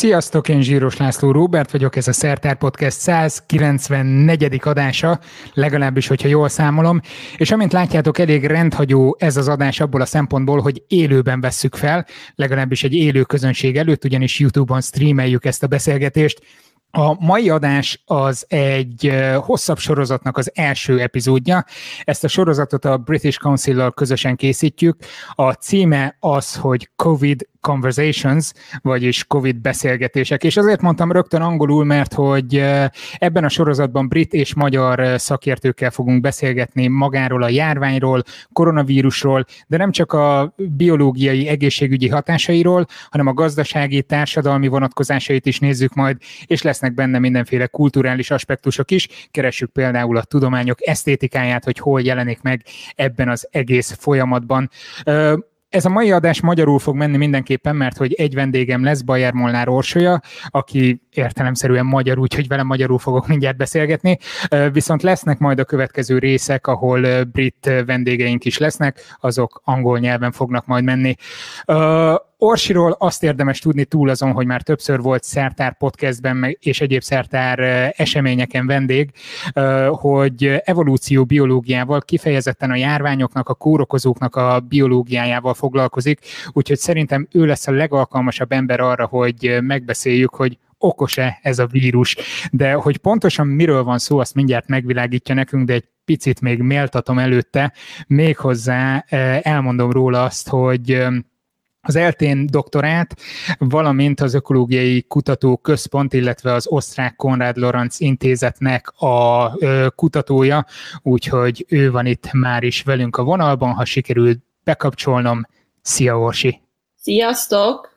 Sziasztok, én Zsíros László Róbert vagyok, ez a Szertár Podcast 194. adása, legalábbis, hogyha jól számolom, és amint látjátok, elég rendhagyó ez az adás abból a szempontból, hogy élőben vesszük fel, legalábbis egy élő közönség előtt, ugyanis YouTube-on streameljük ezt a beszélgetést, a mai adás az egy hosszabb sorozatnak az első epizódja. Ezt a sorozatot a British Council-lal közösen készítjük. A címe az, hogy COVID Conversations, vagyis COVID beszélgetések. És azért mondtam rögtön angolul, mert hogy ebben a sorozatban brit és magyar szakértőkkel fogunk beszélgetni magáról a járványról, koronavírusról, de nem csak a biológiai egészségügyi hatásairól, hanem a gazdasági, társadalmi vonatkozásait is nézzük majd, és lesznek benne mindenféle kulturális aspektusok is. Keressük például a tudományok esztétikáját, hogy hol jelenik meg ebben az egész folyamatban. Ez a mai adás magyarul fog menni mindenképpen, mert hogy egy vendégem lesz, Bajer Molnár Orsolya, aki értelemszerűen magyar, úgyhogy vele magyarul fogok mindjárt beszélgetni, viszont lesznek majd a következő részek, ahol brit vendégeink is lesznek, azok angol nyelven fognak majd menni. Orsiról azt érdemes tudni túl azon, hogy már többször volt Szertár podcastben és egyéb Szertár eseményeken vendég, hogy evolúció biológiával, kifejezetten a járványoknak, a kórokozóknak a biológiájával foglalkozik, úgyhogy szerintem ő lesz a legalkalmasabb ember arra, hogy megbeszéljük, hogy okos-e ez a vírus. De hogy pontosan miről van szó, azt mindjárt megvilágítja nekünk, de egy picit még méltatom előtte, méghozzá elmondom róla azt, hogy az eltén doktorát, valamint az Ökológiai Kutató Központ, illetve az Osztrák Konrád Lorenz Intézetnek a kutatója, úgyhogy ő van itt már is velünk a vonalban, ha sikerült bekapcsolnom. Szia Orsi! Sziasztok!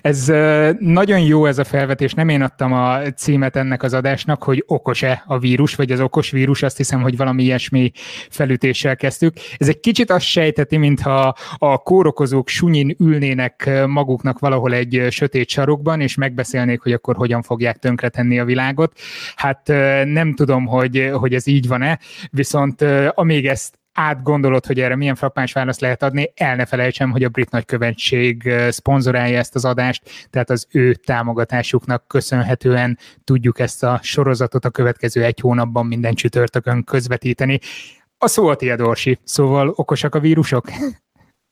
Ez nagyon jó ez a felvetés, nem én adtam a címet ennek az adásnak, hogy okos-e a vírus, vagy az okos vírus, azt hiszem, hogy valami ilyesmi felütéssel kezdtük. Ez egy kicsit azt sejteti, mintha a kórokozók sunyin ülnének maguknak valahol egy sötét sarokban, és megbeszélnék, hogy akkor hogyan fogják tönkretenni a világot. Hát nem tudom, hogy, hogy ez így van-e, viszont amíg ezt átgondolod, hogy erre milyen frappáns választ lehet adni, el ne felejtsem, hogy a brit nagykövetség szponzorálja ezt az adást, tehát az ő támogatásuknak köszönhetően tudjuk ezt a sorozatot a következő egy hónapban minden csütörtökön közvetíteni. A szó a tiéd, Orsi. Szóval okosak a vírusok?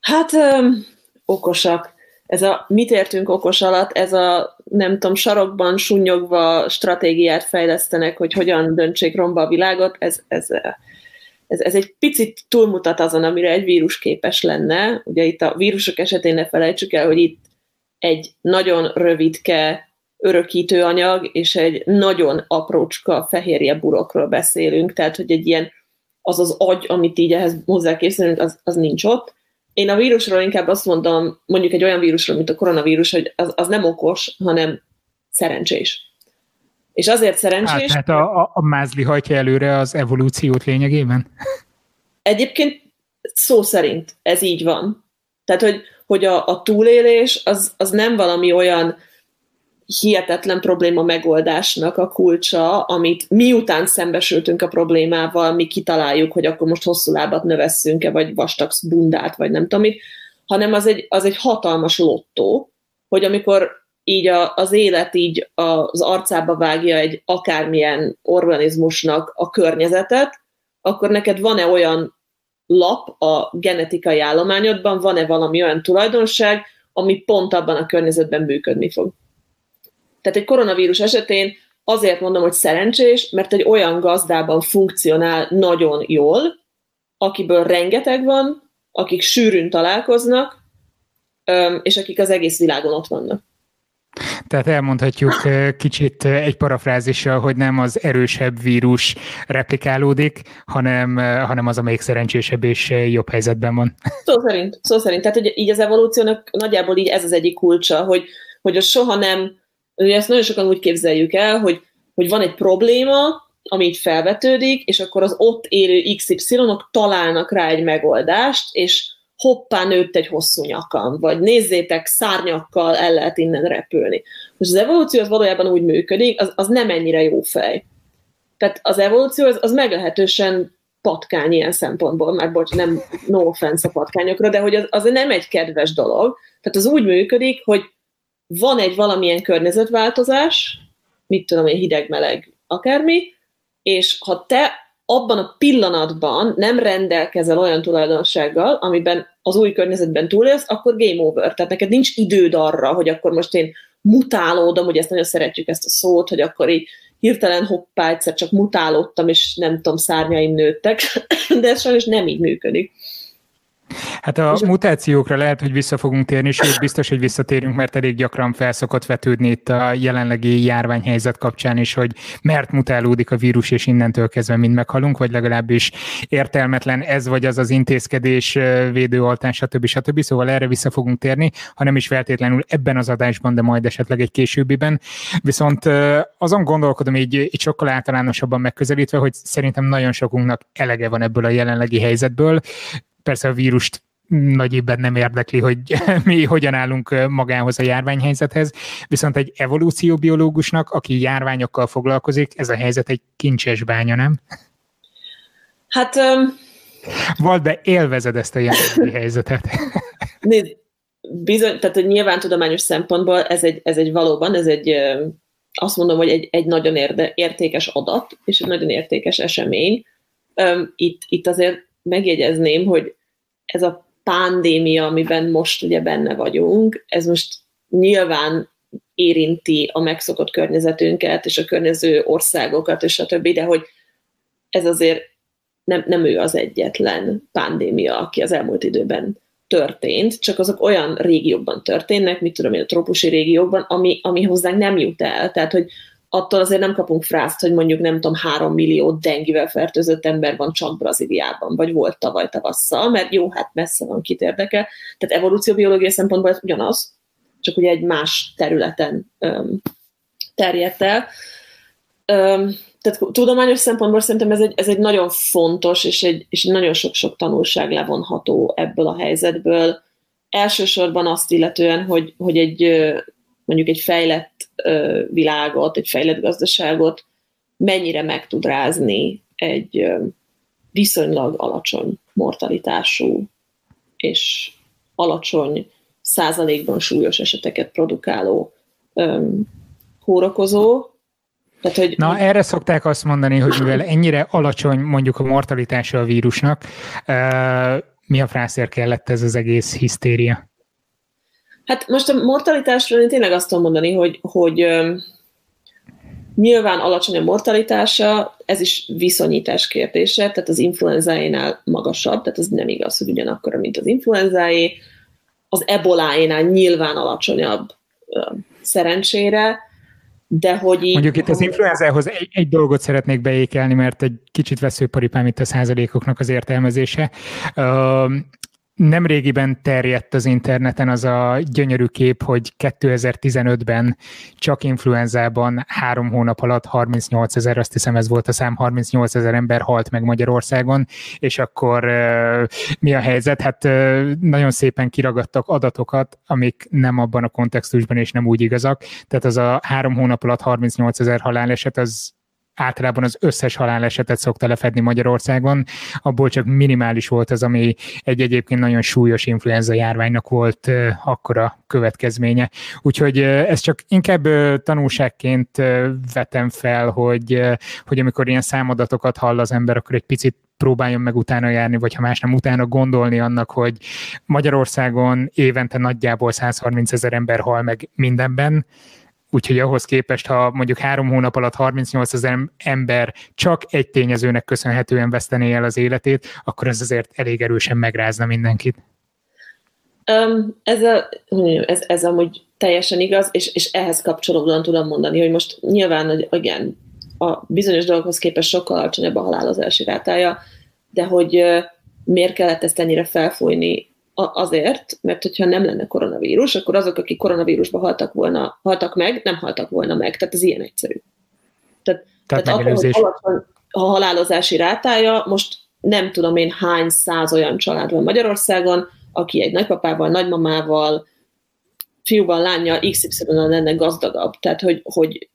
Hát öm, okosak. Ez a mit értünk okos alatt, ez a nem tudom, sarokban sunyogva stratégiát fejlesztenek, hogy hogyan döntsék romba a világot, ez, ez ez, ez egy picit túlmutat azon, amire egy vírus képes lenne. Ugye itt a vírusok esetén ne felejtsük el, hogy itt egy nagyon rövidke örökítőanyag és egy nagyon aprócska fehérje burokról beszélünk, tehát hogy egy ilyen az az agy, amit így ehhez hozzákészülünk, az, az nincs ott. Én a vírusról inkább azt mondom, mondjuk egy olyan vírusról, mint a koronavírus, hogy az, az nem okos, hanem szerencsés. És azért szerencsés... Hát, tehát a, a, a mázli hajtja előre az evolúciót lényegében? Egyébként szó szerint ez így van. Tehát, hogy, hogy a, a túlélés az, az nem valami olyan hihetetlen probléma megoldásnak a kulcsa, amit miután szembesültünk a problémával, mi kitaláljuk, hogy akkor most hosszú lábat növesszünk-e, vagy vastag bundát, vagy nem tudom mit, hanem az egy, az egy hatalmas lottó, hogy amikor így a, az élet így az arcába vágja egy akármilyen organizmusnak a környezetet, akkor neked van-e olyan lap a genetikai állományodban, van-e valami olyan tulajdonság, ami pont abban a környezetben működni fog. Tehát egy koronavírus esetén azért mondom, hogy szerencsés, mert egy olyan gazdában funkcionál nagyon jól, akiből rengeteg van, akik sűrűn találkoznak, és akik az egész világon ott vannak. Tehát elmondhatjuk kicsit egy parafrázissal, hogy nem az erősebb vírus replikálódik, hanem, hanem az, amelyik szerencsésebb és jobb helyzetben van. Szó szerint, szó szerint. Tehát hogy így az evolúciónak nagyjából így ez az egyik kulcsa, hogy, hogy az soha nem, ugye ezt nagyon sokan úgy képzeljük el, hogy, hogy van egy probléma, ami itt felvetődik, és akkor az ott élő XY-ok találnak rá egy megoldást, és hoppá nőtt egy hosszú nyakam, vagy nézzétek, szárnyakkal el lehet innen repülni. Most az evolúció az valójában úgy működik, az, az nem ennyire jó fej. Tehát az evolúció az, az meglehetősen patkány ilyen szempontból, mert bocs, nem no offense a patkányokra, de hogy az, az nem egy kedves dolog. Tehát az úgy működik, hogy van egy valamilyen környezetváltozás, mit tudom én, hideg-meleg, akármi, és ha te abban a pillanatban nem rendelkezel olyan tulajdonsággal, amiben az új környezetben túlélsz, akkor game over. Tehát neked nincs időd arra, hogy akkor most én mutálódom, hogy ezt nagyon szeretjük ezt a szót, hogy akkor így hirtelen hoppá, egyszer csak mutálódtam, és nem tudom, szárnyaim nőttek, de ez sajnos nem így működik. Hát a mutációkra lehet, hogy vissza fogunk térni, sőt biztos, hogy visszatérünk, mert elég gyakran felszokott vetődni itt a jelenlegi járványhelyzet kapcsán is, hogy mert mutálódik a vírus, és innentől kezdve mind meghalunk, vagy legalábbis értelmetlen ez vagy az az intézkedés, védőoltás, stb. stb. Szóval erre vissza fogunk térni, ha nem is feltétlenül ebben az adásban, de majd esetleg egy későbbiben. Viszont azon gondolkodom így, így sokkal általánosabban megközelítve, hogy szerintem nagyon sokunknak elege van ebből a jelenlegi helyzetből, persze a vírust nagyében nem érdekli, hogy mi hogyan állunk magához a járványhelyzethez, viszont egy evolúcióbiológusnak, aki járványokkal foglalkozik, ez a helyzet egy kincses bánya, nem? Hát... Um... Vald be, élvezed ezt a jelenlegi helyzetet. Nézd, bizony, tehát hogy nyilván tudományos szempontból ez egy, ez egy valóban, ez egy, azt mondom, hogy egy, egy nagyon érde, értékes adat, és egy nagyon értékes esemény. Itt, itt azért megjegyezném, hogy ez a pandémia, amiben most ugye benne vagyunk, ez most nyilván érinti a megszokott környezetünket, és a környező országokat, és a többi, de hogy ez azért nem, nem ő az egyetlen pandémia, aki az elmúlt időben történt, csak azok olyan régiókban történnek, mit tudom én, a trópusi régiókban, ami, ami hozzánk nem jut el. Tehát, hogy attól azért nem kapunk frászt, hogy mondjuk nem tudom, három millió dengivel fertőzött ember van csak Brazíliában, vagy volt tavaly tavasszal, mert jó, hát messze van, kit érdekel. Tehát evolúcióbiológiai szempontból ez ugyanaz, csak ugye egy más területen öm, terjedt el. Öm, tehát tudományos szempontból szerintem ez egy, ez egy nagyon fontos, és egy, és nagyon sok-sok tanulság levonható ebből a helyzetből. Elsősorban azt illetően, hogy, hogy egy mondjuk egy fejlett világot, egy fejlett gazdaságot mennyire meg tud rázni egy viszonylag alacsony mortalitású és alacsony százalékban súlyos eseteket produkáló um, kórokozó. Tehát, hogy... Na, erre szokták azt mondani, hogy mivel ennyire alacsony mondjuk a mortalitása a vírusnak, uh, mi a frászért kellett ez az egész hisztéria? Hát most a mortalitásról én tényleg azt tudom mondani, hogy, hogy nyilván alacsony a mortalitása, ez is viszonyítás kérdése, tehát az influenzáénál magasabb, tehát ez nem igaz, hogy ugyanakkor, mint az influenzáé. Az eboláénál nyilván alacsonyabb szerencsére, de hogy így... Mondjuk itt az influenzához egy, egy dolgot szeretnék beékelni, mert egy kicsit veszőparipám itt a százalékoknak az értelmezése nem régiben terjedt az interneten az a gyönyörű kép, hogy 2015-ben csak influenzában három hónap alatt 38 ezer, azt hiszem ez volt a szám, 38 ezer ember halt meg Magyarországon, és akkor mi a helyzet? Hát nagyon szépen kiragadtak adatokat, amik nem abban a kontextusban és nem úgy igazak. Tehát az a három hónap alatt 38 ezer haláleset, az általában az összes halálesetet szokta lefedni Magyarországon, abból csak minimális volt az, ami egy egyébként nagyon súlyos influenza járványnak volt akkora következménye. Úgyhogy ez csak inkább tanulságként vetem fel, hogy, hogy amikor ilyen számadatokat hall az ember, akkor egy picit próbáljon meg utána járni, vagy ha más nem utána gondolni annak, hogy Magyarországon évente nagyjából 130 ezer ember hal meg mindenben, Úgyhogy ahhoz képest, ha mondjuk három hónap alatt 38 ezer ember csak egy tényezőnek köszönhetően vesztené el az életét, akkor ez azért elég erősen megrázna mindenkit. Um, ez, a, ez, ez amúgy teljesen igaz, és, és ehhez kapcsolódóan tudom mondani, hogy most nyilván, hogy igen, a bizonyos dolgokhoz képest sokkal alacsonyabb a halálozási rátája, de hogy miért kellett ezt ennyire felfújni azért, mert hogyha nem lenne koronavírus, akkor azok, akik koronavírusba haltak, volna, haltak meg, nem haltak volna meg. Tehát ez ilyen egyszerű. Tehát, tehát, tehát attól, hogy alacsony a halálozási rátája, most nem tudom én hány száz olyan család van Magyarországon, aki egy nagypapával, nagymamával, fiúval, lányjal, XY-nal lenne gazdagabb. Tehát, hogy, hogy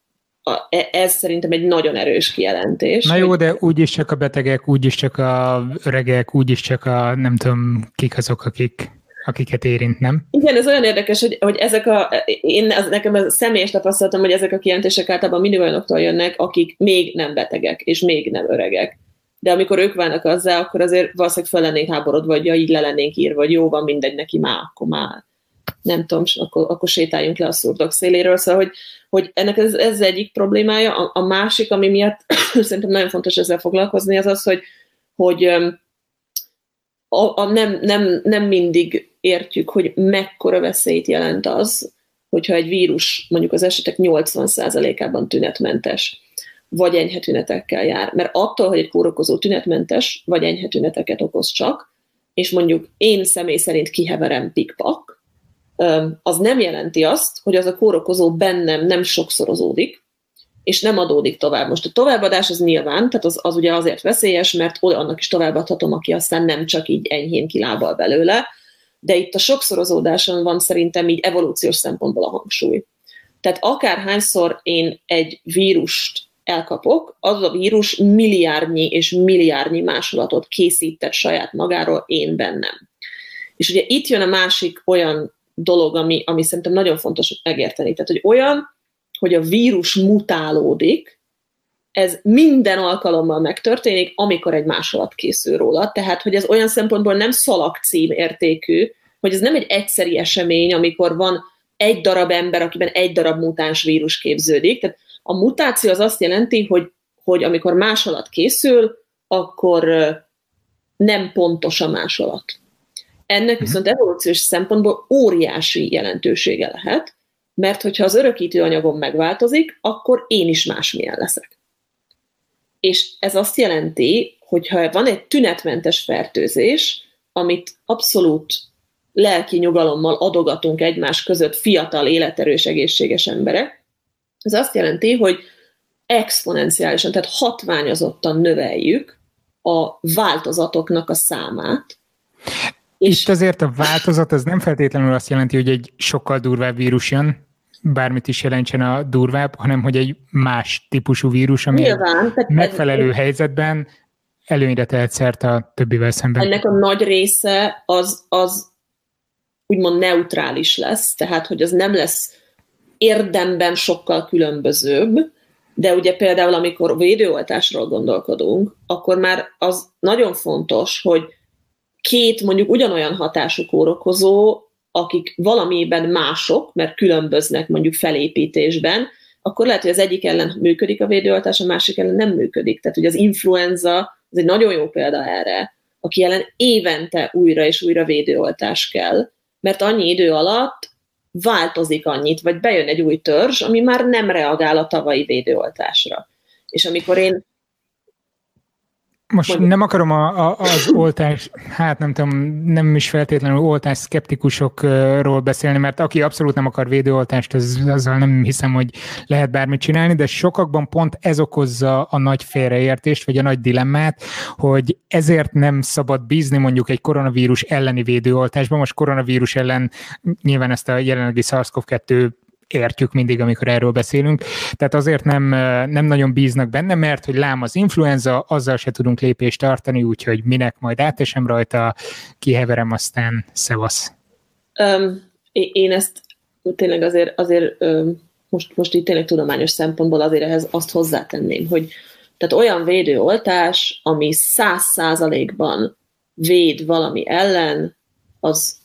a, e, ez szerintem egy nagyon erős kijelentés. Na jó, hogy... de úgyis csak a betegek, úgyis csak a öregek, úgyis csak a nem tudom, kik azok, akik akiket érint, nem? Igen, ez olyan érdekes, hogy, hogy ezek a, én, az, nekem ez személyes tapasztalatom, hogy ezek a kijelentések általában mindig olyanoktól jönnek, akik még nem betegek, és még nem öregek. De amikor ők válnak azzá, akkor azért valószínűleg fel lennénk háborodva, vagy ja, így le lennénk írva, vagy jó van, mindegy, neki már, akkor már nem tudom, akkor, akkor sétáljunk le a szurdok széléről. Szóval, hogy, hogy ennek ez, ez egyik problémája. A, a másik, ami miatt szerintem nagyon fontos ezzel foglalkozni, az az, hogy, hogy a, a nem, nem, nem mindig értjük, hogy mekkora veszélyt jelent az, hogyha egy vírus mondjuk az esetek 80%-ában tünetmentes, vagy enyhe tünetekkel jár. Mert attól, hogy egy kórokozó tünetmentes, vagy enyhe tüneteket okoz csak, és mondjuk én személy szerint kiheverem pikpak, az nem jelenti azt, hogy az a kórokozó bennem nem sokszorozódik, és nem adódik tovább. Most a továbbadás az nyilván, tehát az, az ugye azért veszélyes, mert annak is továbbadhatom, aki aztán nem csak így enyhén kilábal belőle, de itt a sokszorozódáson van szerintem így evolúciós szempontból a hangsúly. Tehát akárhányszor én egy vírust elkapok, az a vírus milliárdnyi és milliárdnyi másolatot készített saját magáról én bennem. És ugye itt jön a másik olyan dolog, ami, ami szerintem nagyon fontos megérteni. Tehát, hogy olyan, hogy a vírus mutálódik, ez minden alkalommal megtörténik, amikor egy másolat készül róla. Tehát, hogy ez olyan szempontból nem szalagcím értékű, hogy ez nem egy egyszeri esemény, amikor van egy darab ember, akiben egy darab mutáns vírus képződik. Tehát a mutáció az azt jelenti, hogy, hogy amikor másolat készül, akkor nem pontos a másolat. Ennek mhm. viszont evolúciós szempontból óriási jelentősége lehet, mert hogyha az örökítő anyagom megváltozik, akkor én is másmilyen leszek. És ez azt jelenti, hogyha van egy tünetmentes fertőzés, amit abszolút lelki nyugalommal adogatunk egymás között fiatal, életerős, egészséges emberek, ez azt jelenti, hogy exponenciálisan, tehát hatványozottan növeljük a változatoknak a számát, és Itt azért a változat az nem feltétlenül azt jelenti, hogy egy sokkal durvább vírus jön, bármit is jelentsen a durvább, hanem hogy egy más típusú vírus, ami Nyilván, megfelelő ez... helyzetben előnyre tehet szert a többivel szemben. Ennek a nagy része az, az úgymond neutrális lesz, tehát hogy az nem lesz érdemben sokkal különbözőbb, de ugye például amikor védőoltásról gondolkodunk, akkor már az nagyon fontos, hogy két mondjuk ugyanolyan hatású kórokozó, akik valamiben mások, mert különböznek mondjuk felépítésben, akkor lehet, hogy az egyik ellen működik a védőoltás, a másik ellen nem működik. Tehát, hogy az influenza, az egy nagyon jó példa erre, aki ellen évente újra és újra védőoltás kell, mert annyi idő alatt változik annyit, vagy bejön egy új törzs, ami már nem reagál a tavalyi védőoltásra. És amikor én most Mondjuk. nem akarom a, a, az oltás, hát nem tudom, nem is feltétlenül oltás szkeptikusokról beszélni, mert aki abszolút nem akar védőoltást, az, azzal nem hiszem, hogy lehet bármit csinálni, de sokakban pont ez okozza a nagy félreértést, vagy a nagy dilemmát, hogy ezért nem szabad bízni mondjuk egy koronavírus elleni védőoltásban. Most koronavírus ellen nyilván ezt a jelenlegi SARS-CoV-2 értjük mindig, amikor erről beszélünk. Tehát azért nem, nem nagyon bíznak benne, mert hogy lám az influenza, azzal se tudunk lépést tartani, úgyhogy minek majd átesem rajta, kiheverem, aztán szevasz. Um, én ezt tényleg azért, azért most, most itt tényleg tudományos szempontból azért ehhez azt hozzátenném, hogy tehát olyan védőoltás, ami száz százalékban véd valami ellen, az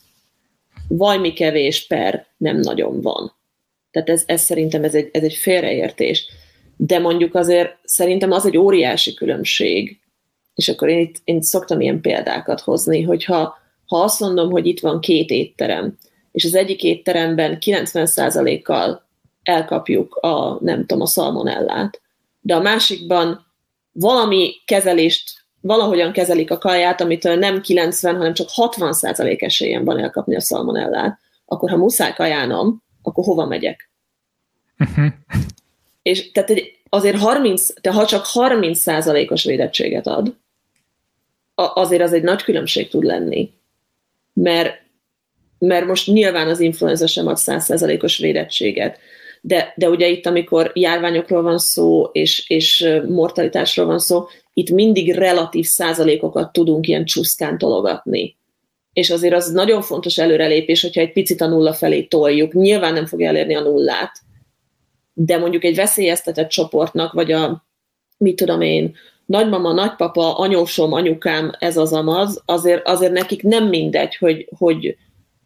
valami kevés per nem nagyon van. Tehát ez, ez szerintem ez egy, ez egy félreértés. De mondjuk azért szerintem az egy óriási különbség, és akkor én itt én szoktam ilyen példákat hozni, hogyha ha azt mondom, hogy itt van két étterem, és az egyik étteremben 90%-kal elkapjuk a, nem tudom, a szalmonellát, de a másikban valami kezelést, valahogyan kezelik a kaját, amitől nem 90, hanem csak 60% esélyen van elkapni a szalmonellát, akkor ha muszáj kajánom, akkor hova megyek? Uh-huh. És tehát egy, azért 30, de ha csak 30 százalékos védettséget ad, azért az egy nagy különbség tud lenni. Mert, mert most nyilván az influenza sem ad 100 százalékos védettséget, de, de ugye itt, amikor járványokról van szó, és, és mortalitásról van szó, itt mindig relatív százalékokat tudunk ilyen csúszkán tologatni és azért az nagyon fontos előrelépés, hogyha egy picit a nulla felé toljuk. Nyilván nem fog elérni a nullát, de mondjuk egy veszélyeztetett csoportnak, vagy a, mit tudom én, nagymama, nagypapa, anyósom, anyukám, ez az amaz, azért, azért nekik nem mindegy, hogy, hogy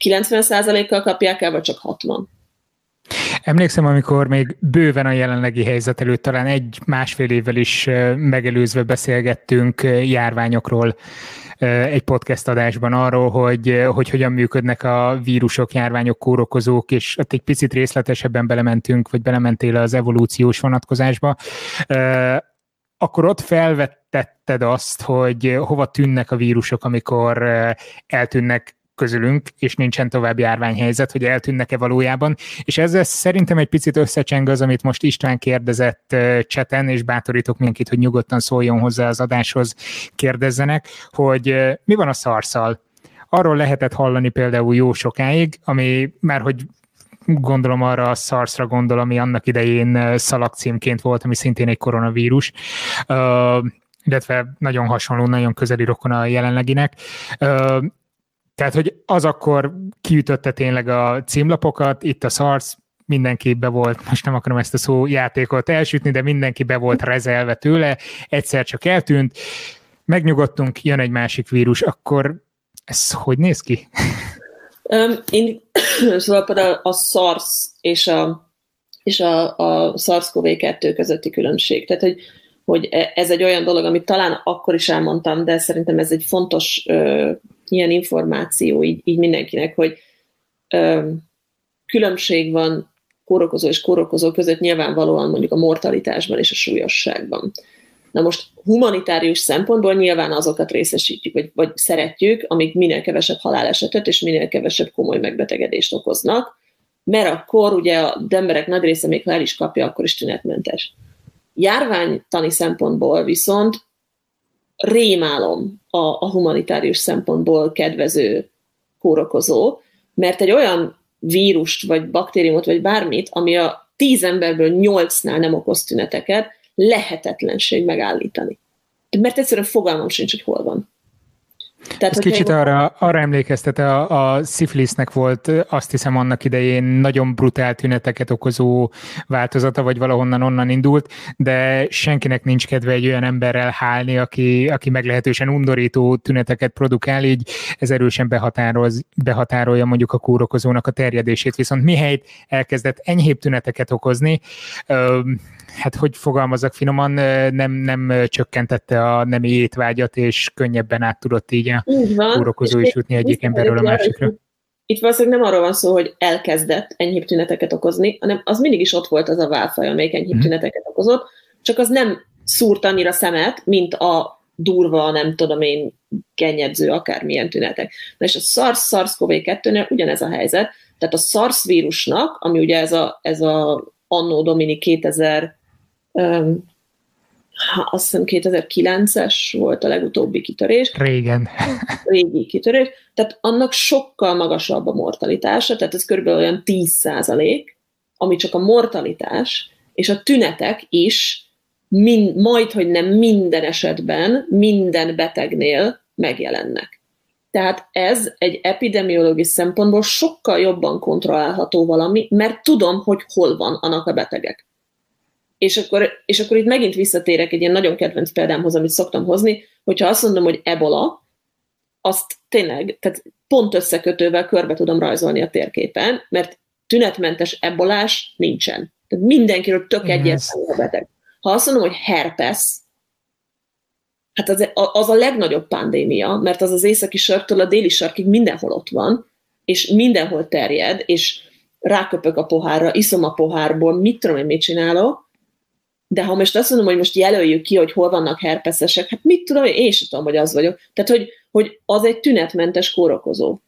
90%-kal kapják el, vagy csak 60. Emlékszem, amikor még bőven a jelenlegi helyzet előtt, talán egy-másfél évvel is megelőzve beszélgettünk járványokról egy podcast adásban arról, hogy, hogy hogyan működnek a vírusok, járványok, kórokozók, és ott egy picit részletesebben belementünk, vagy belementél az evolúciós vonatkozásba. Akkor ott felvettetted azt, hogy hova tűnnek a vírusok, amikor eltűnnek közülünk, és nincsen további járványhelyzet, hogy eltűnnek-e valójában. És ezzel szerintem egy picit összecseng az, amit most István kérdezett cseten, és bátorítok mindenkit, hogy nyugodtan szóljon hozzá az adáshoz, kérdezzenek, hogy mi van a szarszal? Arról lehetett hallani például jó sokáig, ami már hogy gondolom arra a SARS-ra gondol, ami annak idején szalagcímként volt, ami szintén egy koronavírus, uh, illetve nagyon hasonló, nagyon közeli rokon a jelenleginek. Tehát, hogy az akkor kiütötte tényleg a címlapokat, itt a SARS, mindenki be volt, most nem akarom ezt a szó játékot elsütni, de mindenki be volt rezelve tőle, egyszer csak eltűnt, megnyugodtunk, jön egy másik vírus, akkor ez hogy néz ki? Um, én, szóval például a SARS és a, és a, a SARS-CoV-2 közötti különbség. Tehát, hogy, hogy e, ez egy olyan dolog, amit talán akkor is elmondtam, de szerintem ez egy fontos ö, ilyen információ így, így mindenkinek, hogy ö, különbség van kórokozó és kórokozó között nyilvánvalóan mondjuk a mortalitásban és a súlyosságban. Na most humanitárius szempontból nyilván azokat részesítjük, vagy, vagy szeretjük, amik minél kevesebb halálesetet és minél kevesebb komoly megbetegedést okoznak, mert akkor ugye a emberek nagy része még ha el is kapja, akkor is tünetmentes. Járványtani szempontból viszont rémálom a, a humanitárius szempontból kedvező kórokozó, mert egy olyan vírust, vagy baktériumot, vagy bármit, ami a tíz emberből nyolcnál nem okoz tüneteket, lehetetlenség megállítani. Mert egyszerűen fogalmam sincs, hogy hol van. Tehát, Ez kicsit arra, arra emlékeztet, a, a szifilisznek volt azt hiszem annak idején nagyon brutál tüneteket okozó változata, vagy valahonnan onnan indult, de senkinek nincs kedve egy olyan emberrel hálni, aki, aki meglehetősen undorító tüneteket produkál, így ez erősen behatároz, behatárolja mondjuk a kórokozónak a terjedését. Viszont mihelyt elkezdett enyhébb tüneteket okozni, hát hogy fogalmazok finoman, nem, nem csökkentette a nemi étvágyat, és könnyebben át tudott így a kórokozó is jutni egyik emberről a másikra. Itt valószínűleg nem arról van szó, hogy elkezdett enyhébb tüneteket okozni, hanem az mindig is ott volt az a válfaj, amelyik enyhébb hmm. tüneteket okozott, csak az nem szúrt annyira szemet, mint a durva, nem tudom én, gennyedző akármilyen tünetek. Na és a SARS-SARS-CoV-2-nél ugyanez a helyzet, tehát a SARS vírusnak, ami ugye ez a, ez a Anno Domini 2000 azt hiszem 2009-es volt a legutóbbi kitörés. Régen. Régi kitörés. Tehát annak sokkal magasabb a mortalitása, tehát ez körülbelül olyan 10 százalék, ami csak a mortalitás, és a tünetek is mind, majd, hogy nem minden esetben, minden betegnél megjelennek. Tehát ez egy epidemiológiai szempontból sokkal jobban kontrollálható valami, mert tudom, hogy hol van annak a betegek. És akkor, és akkor itt megint visszatérek egy ilyen nagyon kedvenc példámhoz, amit szoktam hozni, hogyha azt mondom, hogy ebola, azt tényleg, tehát pont összekötővel körbe tudom rajzolni a térképen, mert tünetmentes ebolás nincsen. Tehát mindenkiről tök egyértelmű a beteg. Ha azt mondom, hogy herpes, hát az, az a legnagyobb pandémia, mert az az északi sarktól a déli sarkig mindenhol ott van, és mindenhol terjed, és ráköpök a pohárra, iszom a pohárból, mit tudom én, mit csinálok, de ha most azt mondom, hogy most jelöljük ki, hogy hol vannak herpeszesek, hát mit tudom, én sem tudom, hogy az vagyok. Tehát, hogy, hogy az egy tünetmentes kórokozó.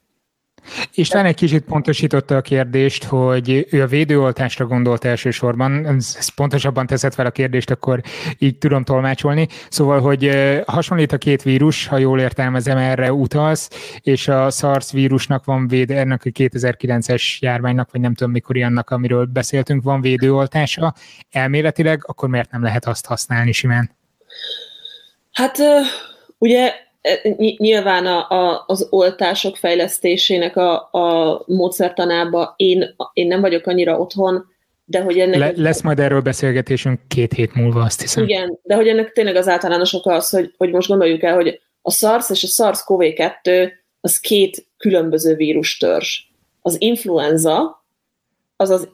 István egy kicsit pontosította a kérdést, hogy ő a védőoltásra gondolt elsősorban, ez pontosabban teszed fel a kérdést, akkor így tudom tolmácsolni. Szóval, hogy hasonlít a két vírus, ha jól értelmezem, erre utalsz, és a SARS vírusnak van véd, ennek a 2009-es járványnak, vagy nem tudom mikor annak, amiről beszéltünk, van védőoltása. Elméletileg, akkor miért nem lehet azt használni simán? Hát ugye nyilván a, a, az oltások fejlesztésének a, a módszertanába én, én nem vagyok annyira otthon, de hogy ennek... Le, lesz majd erről beszélgetésünk két hét múlva, azt hiszem. Igen, de hogy ennek tényleg az általános oka az, hogy, hogy most gondoljuk el, hogy a SARS és a SARS-CoV-2 az két különböző vírustörzs. Az influenza az, az,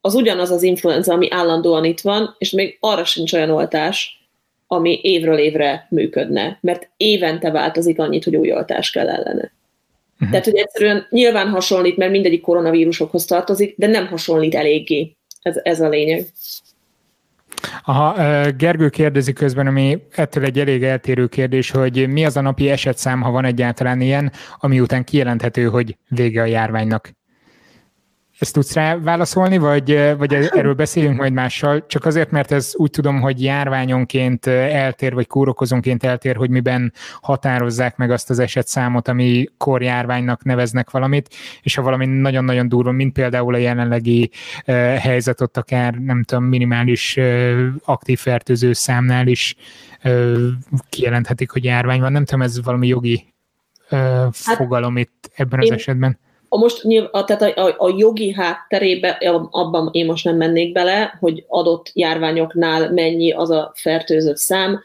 az ugyanaz az influenza, ami állandóan itt van, és még arra sincs olyan oltás, ami évről évre működne, mert évente változik annyit, hogy új oltás kell ellene. Uh-huh. Tehát, hogy egyszerűen nyilván hasonlít, mert mindegyik koronavírusokhoz tartozik, de nem hasonlít eléggé. Ez, ez a lényeg. Aha, Gergő kérdezi közben, ami ettől egy elég eltérő kérdés, hogy mi az a napi esetszám, ha van egyáltalán ilyen, ami után kijelenthető, hogy vége a járványnak? Ezt tudsz rá válaszolni, vagy, vagy erről beszélünk majd mással? Csak azért, mert ez úgy tudom, hogy járványonként eltér, vagy kórokozónként eltér, hogy miben határozzák meg azt az esetszámot, ami korjárványnak neveznek valamit, és ha valami nagyon-nagyon durva, mint például a jelenlegi helyzet ott akár, nem tudom, minimális aktív fertőző számnál is kijelenthetik, hogy járvány van. Nem tudom, ez valami jogi hát, fogalom itt ebben az esetben. A most nyilván, tehát a, a, a jogi hátterébe, abban én most nem mennék bele, hogy adott járványoknál mennyi az a fertőzött szám.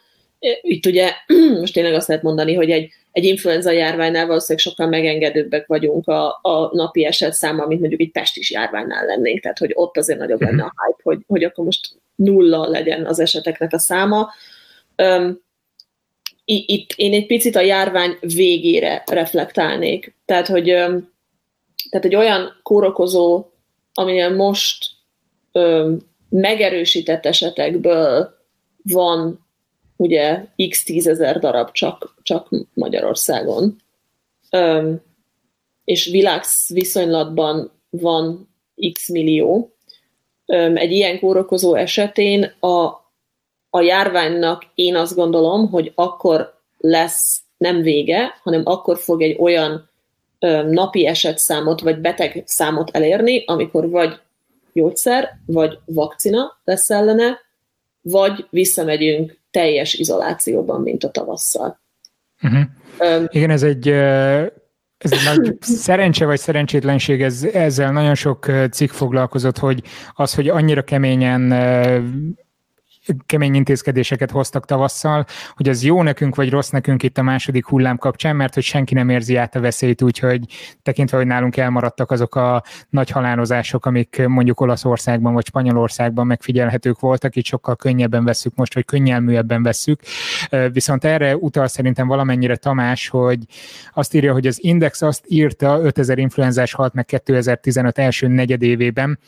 Itt ugye most tényleg azt lehet mondani, hogy egy, egy influenza járványnál valószínűleg sokkal megengedőbbek vagyunk a, a napi eset száma, mint mondjuk egy pestis járványnál lennénk, tehát hogy ott azért nagyobb lenne a hype, hogy, hogy akkor most nulla legyen az eseteknek a száma. Um, itt én egy picit a járvány végére reflektálnék. Tehát, hogy um, tehát egy olyan kórokozó, amilyen most ö, megerősített esetekből van ugye x tízezer darab csak, csak Magyarországon. Ö, és világviszonylatban van x millió. Egy ilyen kórokozó esetén a, a járványnak én azt gondolom, hogy akkor lesz nem vége, hanem akkor fog egy olyan napi esetszámot vagy beteg számot elérni, amikor vagy gyógyszer, vagy vakcina lesz ellene, vagy visszamegyünk teljes izolációban, mint a tavasszal. Uh-huh. Um, Igen, ez egy, ez egy nagy szerencse vagy szerencsétlenség, ez, ezzel nagyon sok cikk foglalkozott, hogy az, hogy annyira keményen kemény intézkedéseket hoztak tavasszal, hogy az jó nekünk vagy rossz nekünk itt a második hullám kapcsán, mert hogy senki nem érzi át a veszélyt, úgyhogy tekintve, hogy nálunk elmaradtak azok a nagy halálozások, amik mondjuk Olaszországban vagy Spanyolországban megfigyelhetők voltak, itt sokkal könnyebben veszük most, vagy könnyelműebben veszük. Viszont erre utal szerintem valamennyire Tamás, hogy azt írja, hogy az Index azt írta, 5000 influenzás halt meg 2015 első negyedévében.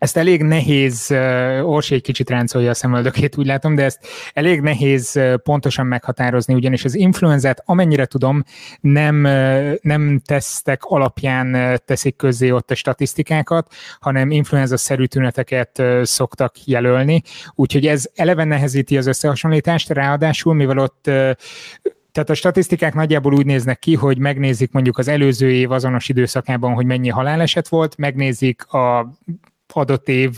Ezt elég nehéz, Orsi egy kicsit ráncolja a szemöldökét, úgy látom, de ezt elég nehéz pontosan meghatározni, ugyanis az influenzát, amennyire tudom, nem, nem tesztek alapján teszik közzé ott a statisztikákat, hanem influenza-szerű tüneteket szoktak jelölni, úgyhogy ez eleve nehezíti az összehasonlítást, ráadásul, mivel ott tehát a statisztikák nagyjából úgy néznek ki, hogy megnézik mondjuk az előző év azonos időszakában, hogy mennyi haláleset volt, megnézik a adott év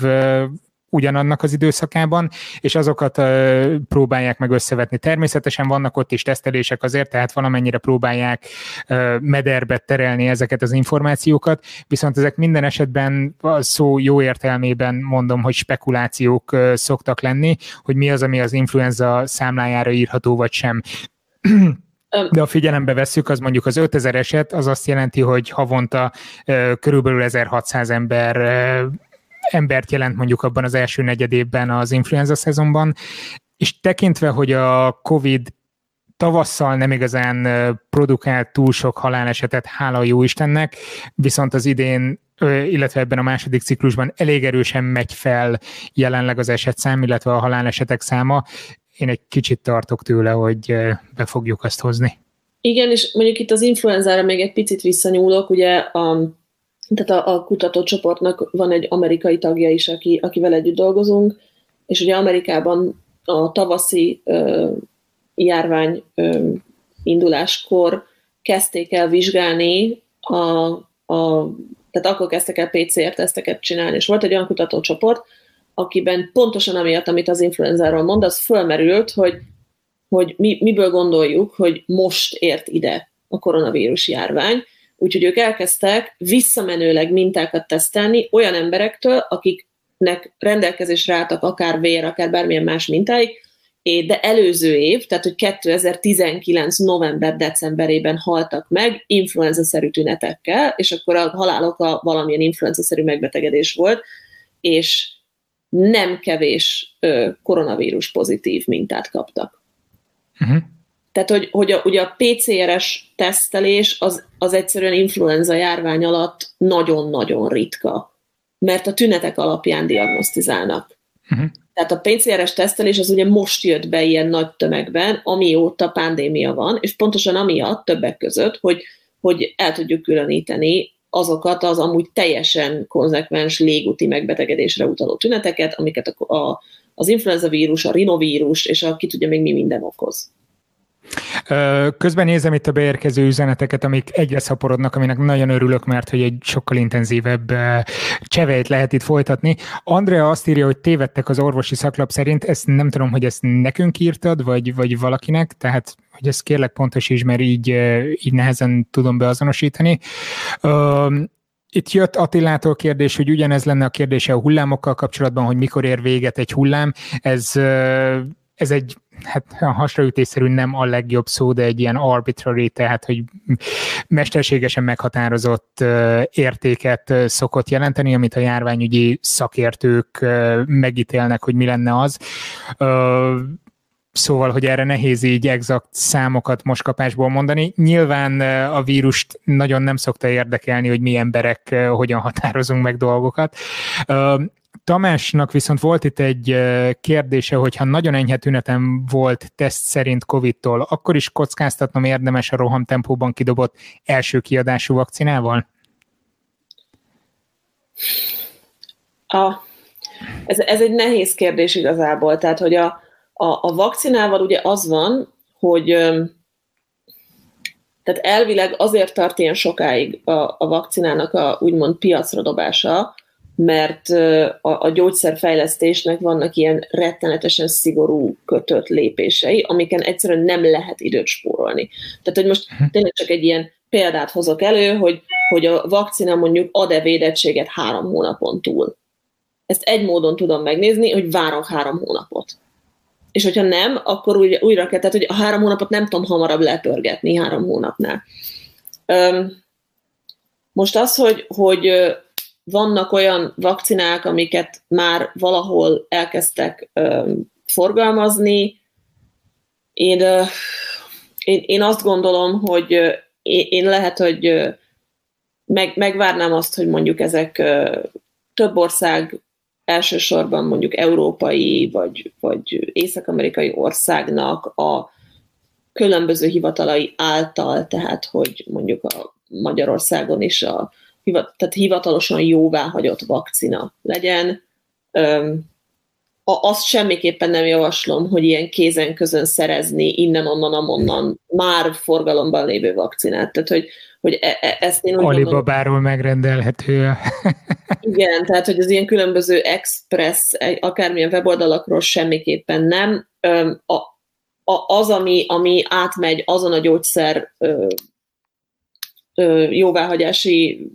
ugyanannak az időszakában, és azokat uh, próbálják meg összevetni. Természetesen vannak ott is tesztelések azért, tehát valamennyire próbálják uh, mederbe terelni ezeket az információkat, viszont ezek minden esetben a szó jó értelmében mondom, hogy spekulációk uh, szoktak lenni, hogy mi az, ami az influenza számlájára írható, vagy sem. De ha figyelembe vesszük, az mondjuk az 5000 eset, az azt jelenti, hogy havonta körülbelül 1600 ember embert jelent mondjuk abban az első negyedében az influenza szezonban, és tekintve, hogy a COVID tavasszal nem igazán produkált túl sok halálesetet, hála a jó Istennek, viszont az idén illetve ebben a második ciklusban elég erősen megy fel jelenleg az esetszám, illetve a halálesetek száma. Én egy kicsit tartok tőle, hogy be fogjuk azt hozni. Igen, és mondjuk itt az influenzára még egy picit visszanyúlok, ugye a tehát a, a kutatócsoportnak van egy amerikai tagja is, aki, akivel együtt dolgozunk, és ugye Amerikában a tavaszi ö, járvány ö, induláskor kezdték el vizsgálni a, a tehát akkor kezdtek el PCR-teszteket csinálni, és volt egy olyan kutatócsoport, akiben pontosan amiatt, amit az influenzáról mond, az fölmerült, hogy hogy mi, miből gondoljuk, hogy most ért ide a koronavírus járvány, úgyhogy ők elkezdtek visszamenőleg mintákat tesztelni olyan emberektől, akiknek rendelkezésre álltak akár vér, akár bármilyen más mintáik, de előző év, tehát hogy 2019. november-decemberében haltak meg influenza-szerű tünetekkel, és akkor a halálok a valamilyen influenza-szerű megbetegedés volt, és nem kevés koronavírus pozitív mintát kaptak. Uh-huh. Tehát, hogy, hogy a, ugye a PCR-es tesztelés az, az egyszerűen influenza járvány alatt nagyon-nagyon ritka, mert a tünetek alapján diagnosztizálnak. Uh-huh. Tehát a PCR-es tesztelés az ugye most jött be ilyen nagy tömegben, amióta pandémia van, és pontosan amiatt többek között, hogy, hogy el tudjuk különíteni azokat az amúgy teljesen konzekvens légúti megbetegedésre utaló tüneteket, amiket a, a, az influenza vírus, a rinovírus és a ki tudja még mi minden okoz. Közben nézem itt a beérkező üzeneteket, amik egyre szaporodnak, aminek nagyon örülök, mert hogy egy sokkal intenzívebb cseveit lehet itt folytatni. Andrea azt írja, hogy tévedtek az orvosi szaklap szerint, ezt nem tudom, hogy ezt nekünk írtad, vagy, vagy valakinek, tehát hogy ezt kérlek is, mert így, így nehezen tudom beazonosítani. Itt jött Attilától kérdés, hogy ugyanez lenne a kérdése a hullámokkal kapcsolatban, hogy mikor ér véget egy hullám. Ez, ez egy hát hasraütésszerű nem a legjobb szó, de egy ilyen arbitrary, tehát hogy mesterségesen meghatározott értéket szokott jelenteni, amit a járványügyi szakértők megítélnek, hogy mi lenne az. Szóval, hogy erre nehéz így exakt számokat most kapásból mondani. Nyilván a vírust nagyon nem szokta érdekelni, hogy mi emberek hogyan határozunk meg dolgokat. Tamásnak viszont volt itt egy kérdése, hogy ha nagyon enyhe tünetem volt teszt szerint COVID-tól, akkor is kockáztatnom érdemes a rohamtempóban kidobott első kiadású vakcinával? A, ez, ez egy nehéz kérdés igazából, tehát hogy a, a, a vakcinával ugye az van, hogy tehát elvileg azért tart ilyen sokáig a, a vakcinának a úgymond piacra dobása, mert a, a gyógyszerfejlesztésnek vannak ilyen rettenetesen szigorú kötött lépései, amiken egyszerűen nem lehet időt spórolni. Tehát, hogy most mhm. tényleg csak egy ilyen példát hozok elő, hogy, hogy a vakcina mondjuk ad-e védettséget három hónapon túl. Ezt egy módon tudom megnézni, hogy várok három hónapot. És hogyha nem, akkor úgy, újra kell, tehát hogy a három hónapot nem tudom hamarabb lepörgetni három hónapnál. Öm, most az, hogy, hogy vannak olyan vakcinák, amiket már valahol elkezdtek forgalmazni. Én, én, én azt gondolom, hogy én lehet, hogy meg, megvárnám azt, hogy mondjuk ezek több ország elsősorban mondjuk európai vagy, vagy észak-amerikai országnak a különböző hivatalai által, tehát hogy mondjuk a Magyarországon is a tehát hivatalosan jóváhagyott vakcina legyen. Azt semmiképpen nem javaslom, hogy ilyen kézen közön szerezni innen-onnan, amonnan már forgalomban lévő vakcinát. Tehát, hogy, hogy e- e- ezt én úgy Alibabáról megrendelhető. Igen, tehát, hogy az ilyen különböző express, akármilyen weboldalakról semmiképpen nem. A, a, az, ami, ami átmegy azon a gyógyszer jóváhagyási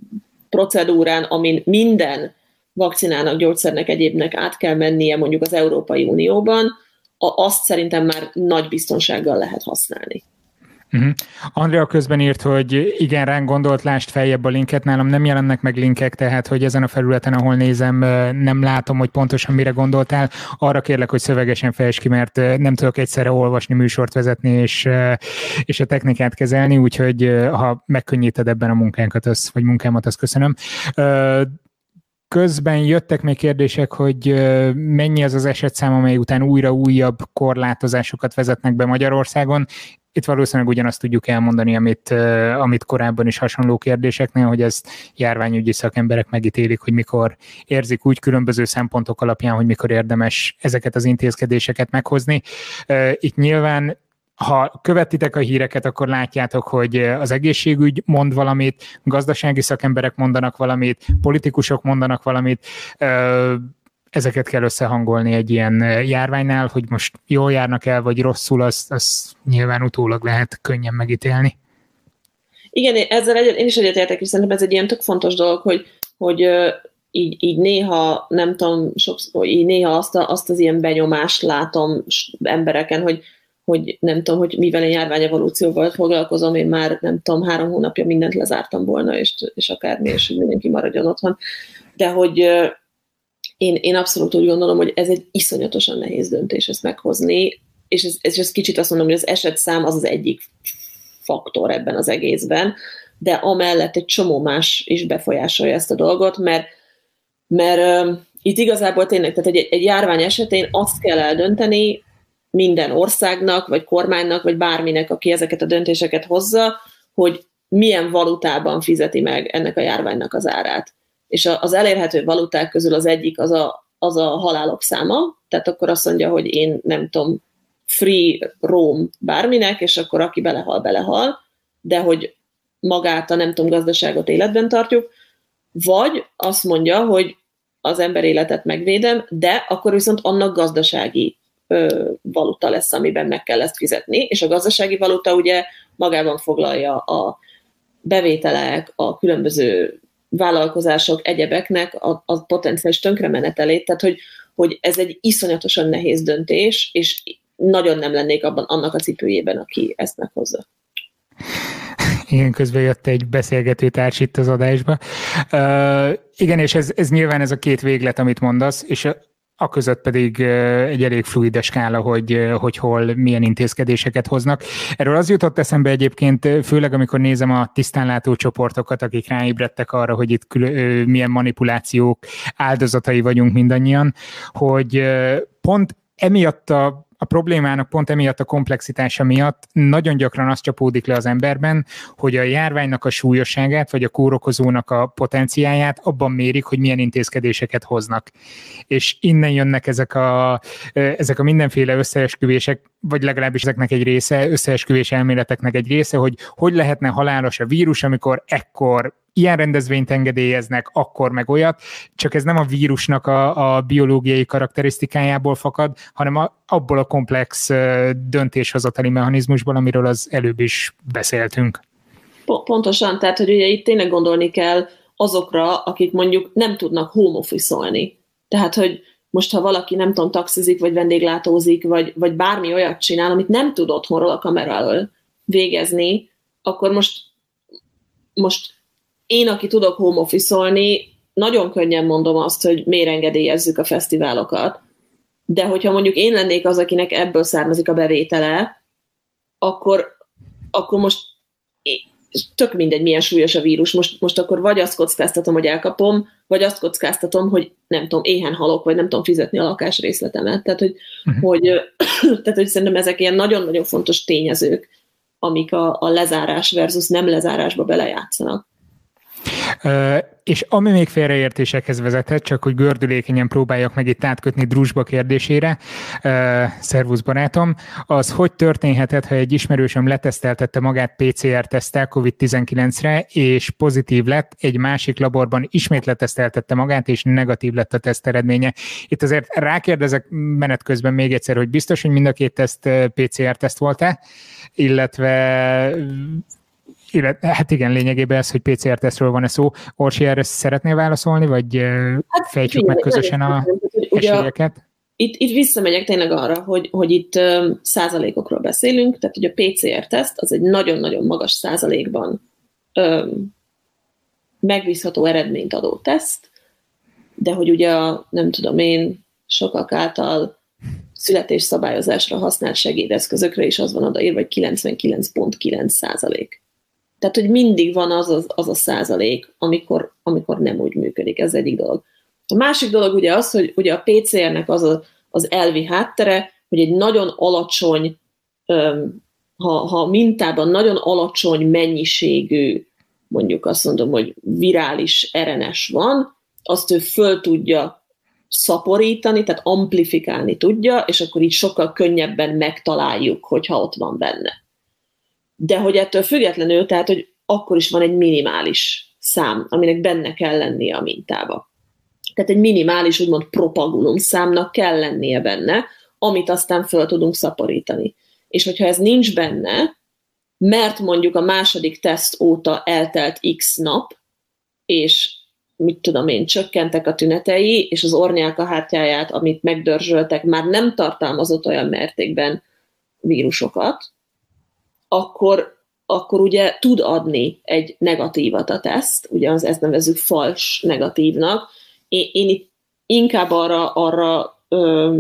procedúrán, amin minden vakcinának, gyógyszernek, egyébnek át kell mennie mondjuk az Európai Unióban, azt szerintem már nagy biztonsággal lehet használni. Uh-huh. Andrea közben írt, hogy igen, ránk gondolt, lást feljebb a linket, nálam nem jelennek meg linkek, tehát hogy ezen a felületen, ahol nézem, nem látom, hogy pontosan mire gondoltál. Arra kérlek, hogy szövegesen fejtsd ki, mert nem tudok egyszerre olvasni, műsort vezetni és, és a technikát kezelni, úgyhogy ha megkönnyíted ebben a munkánkat, az, vagy munkámat, azt köszönöm. Közben jöttek még kérdések, hogy mennyi az az esetszám, amely után újra újabb korlátozásokat vezetnek be Magyarországon. Itt valószínűleg ugyanazt tudjuk elmondani, amit, amit korábban is hasonló kérdéseknél, hogy ezt járványügyi szakemberek megítélik, hogy mikor érzik úgy különböző szempontok alapján, hogy mikor érdemes ezeket az intézkedéseket meghozni. Itt nyilván ha követitek a híreket, akkor látjátok, hogy az egészségügy mond valamit, gazdasági szakemberek mondanak valamit, politikusok mondanak valamit, ezeket kell összehangolni egy ilyen járványnál, hogy most jól járnak el, vagy rosszul, azt, azt nyilván utólag lehet könnyen megítélni. Igen, ezzel egy, én is egyetértek, és szerintem ez egy ilyen tök fontos dolog, hogy, hogy így, így néha, nem tudom, sokszor, így néha azt, a, azt az ilyen benyomást látom embereken, hogy, hogy nem tudom, hogy mivel én járványevolúcióval foglalkozom, én már nem tudom, három hónapja mindent lezártam volna, és, és akármi, és mindenki maradjon otthon. De hogy én, én abszolút úgy gondolom, hogy ez egy iszonyatosan nehéz döntés ezt meghozni, és ez, ez, ez kicsit azt mondom, hogy az esetszám az az egyik faktor ebben az egészben, de amellett egy csomó más is befolyásolja ezt a dolgot, mert, mert uh, itt igazából tényleg, tehát egy, egy járvány esetén azt kell eldönteni minden országnak, vagy kormánynak, vagy bárminek, aki ezeket a döntéseket hozza, hogy milyen valutában fizeti meg ennek a járványnak az árát. És az elérhető valuták közül az egyik az a, az a halálok száma, tehát akkor azt mondja, hogy én nem tudom, free roam bárminek, és akkor aki belehal, belehal, de hogy magát a nem tudom, gazdaságot életben tartjuk, vagy azt mondja, hogy az ember életet megvédem, de akkor viszont annak gazdasági ö, valuta lesz, amiben meg kell ezt fizetni, és a gazdasági valuta ugye magában foglalja a bevételek, a különböző vállalkozások, egyebeknek a, a potenciális tönkremenetelét, tehát hogy, hogy ez egy iszonyatosan nehéz döntés, és nagyon nem lennék abban annak a cipőjében, aki ezt meghozza. Igen, közben jött egy beszélgető társ itt az adásba. Uh, igen, és ez, ez nyilván ez a két véglet, amit mondasz, és a között pedig egy elég fluides skála, hogy, hogy hol milyen intézkedéseket hoznak. Erről az jutott eszembe egyébként, főleg amikor nézem a tisztánlátó csoportokat, akik ráébredtek arra, hogy itt külön, milyen manipulációk áldozatai vagyunk mindannyian, hogy pont emiatt a a problémának pont emiatt a komplexitása miatt nagyon gyakran azt csapódik le az emberben, hogy a járványnak a súlyosságát, vagy a kórokozónak a potenciáját abban mérik, hogy milyen intézkedéseket hoznak. És innen jönnek ezek a, ezek a mindenféle összeesküvések, vagy legalábbis ezeknek egy része, összeesküvés elméleteknek egy része, hogy hogy lehetne halálos a vírus, amikor ekkor ilyen rendezvényt engedélyeznek, akkor meg olyat, csak ez nem a vírusnak a, a biológiai karakterisztikájából fakad, hanem a, abból a komplex döntéshozatali mechanizmusból, amiről az előbb is beszéltünk. Pontosan, tehát hogy ugye itt tényleg gondolni kell azokra, akik mondjuk nem tudnak home office-olni. Tehát, hogy most ha valaki nem tudom, taxizik, vagy vendéglátózik, vagy, vagy bármi olyat csinál, amit nem tud otthonról a kameráról végezni, akkor most, most én, aki tudok home office nagyon könnyen mondom azt, hogy miért engedélyezzük a fesztiválokat, de hogyha mondjuk én lennék az, akinek ebből származik a bevétele, akkor, akkor most tök mindegy, milyen súlyos a vírus. Most, most akkor vagy azt kockáztatom, hogy elkapom, vagy azt kockáztatom, hogy nem tudom, éhen halok, vagy nem tudom fizetni a lakásrészletemet. Tehát, hogy, uh-huh. hogy, tehát, hogy szerintem ezek ilyen nagyon-nagyon fontos tényezők, amik a, a lezárás versus nem lezárásba belejátszanak. És ami még félreértésekhez vezethet, csak hogy gördülékenyen próbáljak meg itt átkötni Drusba kérdésére, szervusz barátom, az hogy történhetett, ha egy ismerősöm leteszteltette magát PCR-tesztel COVID-19-re, és pozitív lett, egy másik laborban ismét leteszteltette magát, és negatív lett a teszt eredménye. Itt azért rákérdezek menet közben még egyszer, hogy biztos, hogy mind a két teszt PCR-teszt volt-e, illetve illetve, hát igen, lényegében ez, hogy PCR-tesztről van-e szó. Orsi, erre szeretnél válaszolni, vagy hát, fejtsük meg közösen a esélyeket? Itt, itt visszamegyek tényleg arra, hogy, hogy itt um, százalékokról beszélünk, tehát hogy a PCR-teszt az egy nagyon-nagyon magas százalékban um, megbízható eredményt adó teszt, de hogy ugye a, nem tudom én, sokak által születésszabályozásra használt segédeszközökre is az van odaírva, hogy 99,9 százalék. Tehát, hogy mindig van az, az, az a százalék, amikor, amikor nem úgy működik. Ez egyik dolog. A másik dolog ugye az, hogy ugye a PCR-nek az a, az elvi háttere, hogy egy nagyon alacsony, ha, ha mintában nagyon alacsony mennyiségű, mondjuk azt mondom, hogy virális RNS van, azt ő föl tudja szaporítani, tehát amplifikálni tudja, és akkor így sokkal könnyebben megtaláljuk, hogyha ott van benne de hogy ettől függetlenül, tehát, hogy akkor is van egy minimális szám, aminek benne kell lennie a mintába. Tehát egy minimális, úgymond propagulum számnak kell lennie benne, amit aztán föl tudunk szaporítani. És hogyha ez nincs benne, mert mondjuk a második teszt óta eltelt x nap, és mit tudom én, csökkentek a tünetei, és az ornyálka hátjáját, amit megdörzsöltek, már nem tartalmazott olyan mértékben vírusokat, akkor, akkor ugye tud adni egy negatívat a teszt, ugye az ezt nevezük fals negatívnak. Én, én itt inkább arra, arra, ö,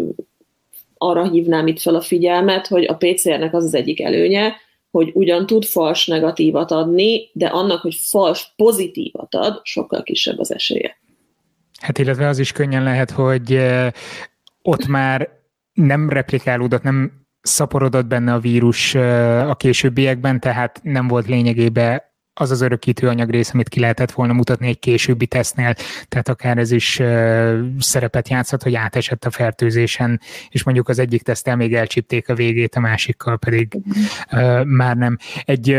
arra hívnám itt fel a figyelmet, hogy a PCR-nek az az egyik előnye, hogy ugyan tud fals negatívat adni, de annak, hogy fals pozitívat ad, sokkal kisebb az esélye. Hát illetve az is könnyen lehet, hogy ott már nem replikálódott, nem szaporodott benne a vírus a későbbiekben, tehát nem volt lényegében az az örökítő anyagrész, amit ki lehetett volna mutatni egy későbbi tesztnél, tehát akár ez is szerepet játszhat, hogy átesett a fertőzésen, és mondjuk az egyik tesztel még elcsípték a végét, a másikkal pedig már nem. Egy,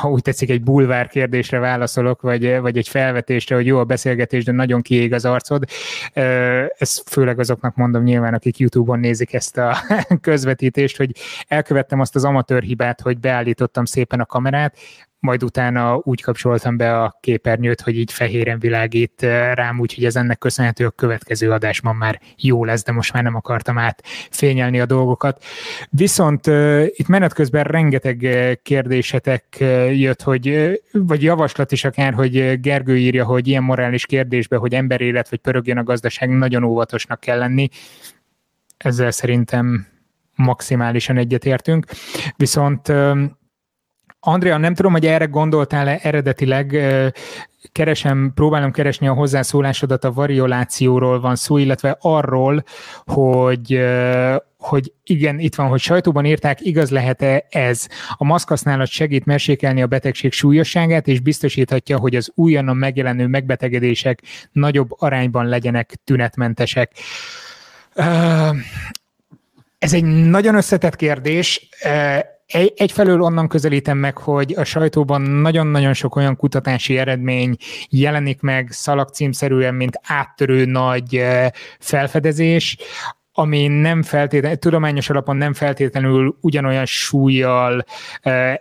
ha úgy tetszik, egy bulvár kérdésre válaszolok, vagy, vagy egy felvetésre, hogy jó a beszélgetés, de nagyon kiég az arcod. Ezt főleg azoknak mondom nyilván, akik YouTube-on nézik ezt a közvetítést, hogy elkövettem azt az amatőr hibát, hogy beállítottam szépen a kamerát, majd utána úgy kapcsoltam be a képernyőt, hogy így fehéren világít eh, rám, úgyhogy ez ennek köszönhető a következő adásban már jó lesz, de most már nem akartam át fényelni a dolgokat. Viszont uh, itt menet közben rengeteg eh, kérdésetek jött, hogy, vagy javaslat is akár, hogy Gergő írja, hogy ilyen morális kérdésbe, hogy emberélet vagy pörögjön a gazdaság, nagyon óvatosnak kell lenni. Ezzel szerintem maximálisan egyetértünk. Viszont Andrea, nem tudom, hogy erre gondoltál-e eredetileg, keresem, próbálom keresni a hozzászólásodat, a variolációról van szó, illetve arról, hogy, hogy igen, itt van, hogy sajtóban írták, igaz lehet-e ez? A maszkhasználat segít mersékelni a betegség súlyosságát, és biztosíthatja, hogy az újonnan megjelenő megbetegedések nagyobb arányban legyenek tünetmentesek. Ez egy nagyon összetett kérdés egy, egyfelől onnan közelítem meg, hogy a sajtóban nagyon-nagyon sok olyan kutatási eredmény jelenik meg szalagcímszerűen, mint áttörő nagy felfedezés, ami nem feltétlenül, tudományos alapon nem feltétlenül ugyanolyan súlyjal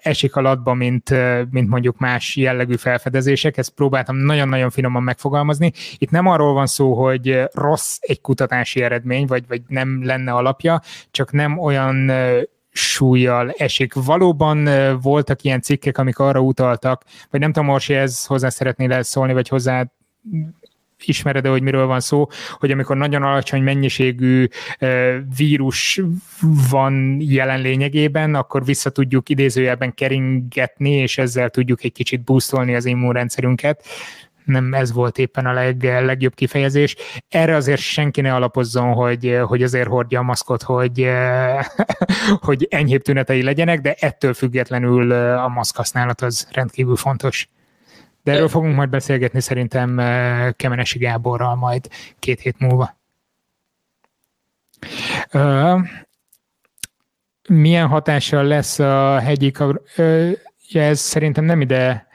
esik alatba, mint, mint mondjuk más jellegű felfedezések. Ezt próbáltam nagyon-nagyon finoman megfogalmazni. Itt nem arról van szó, hogy rossz egy kutatási eredmény, vagy, vagy nem lenne alapja, csak nem olyan súlyjal esik. Valóban voltak ilyen cikkek, amik arra utaltak, vagy nem tudom, Orsi, ez hozzá szeretnél szólni, vagy hozzá ismered-e, hogy miről van szó, hogy amikor nagyon alacsony mennyiségű vírus van jelen lényegében, akkor vissza tudjuk idézőjelben keringetni, és ezzel tudjuk egy kicsit boostolni az immunrendszerünket nem ez volt éppen a leg, legjobb kifejezés. Erre azért senki ne alapozzon, hogy, hogy azért hordja a maszkot, hogy, hogy enyhébb tünetei legyenek, de ettől függetlenül a maszk használat az rendkívül fontos. De erről fogunk majd beszélgetni szerintem Kemenesi Gáborral majd két hét múlva. Milyen hatással lesz a hegyi ja, ez szerintem nem ide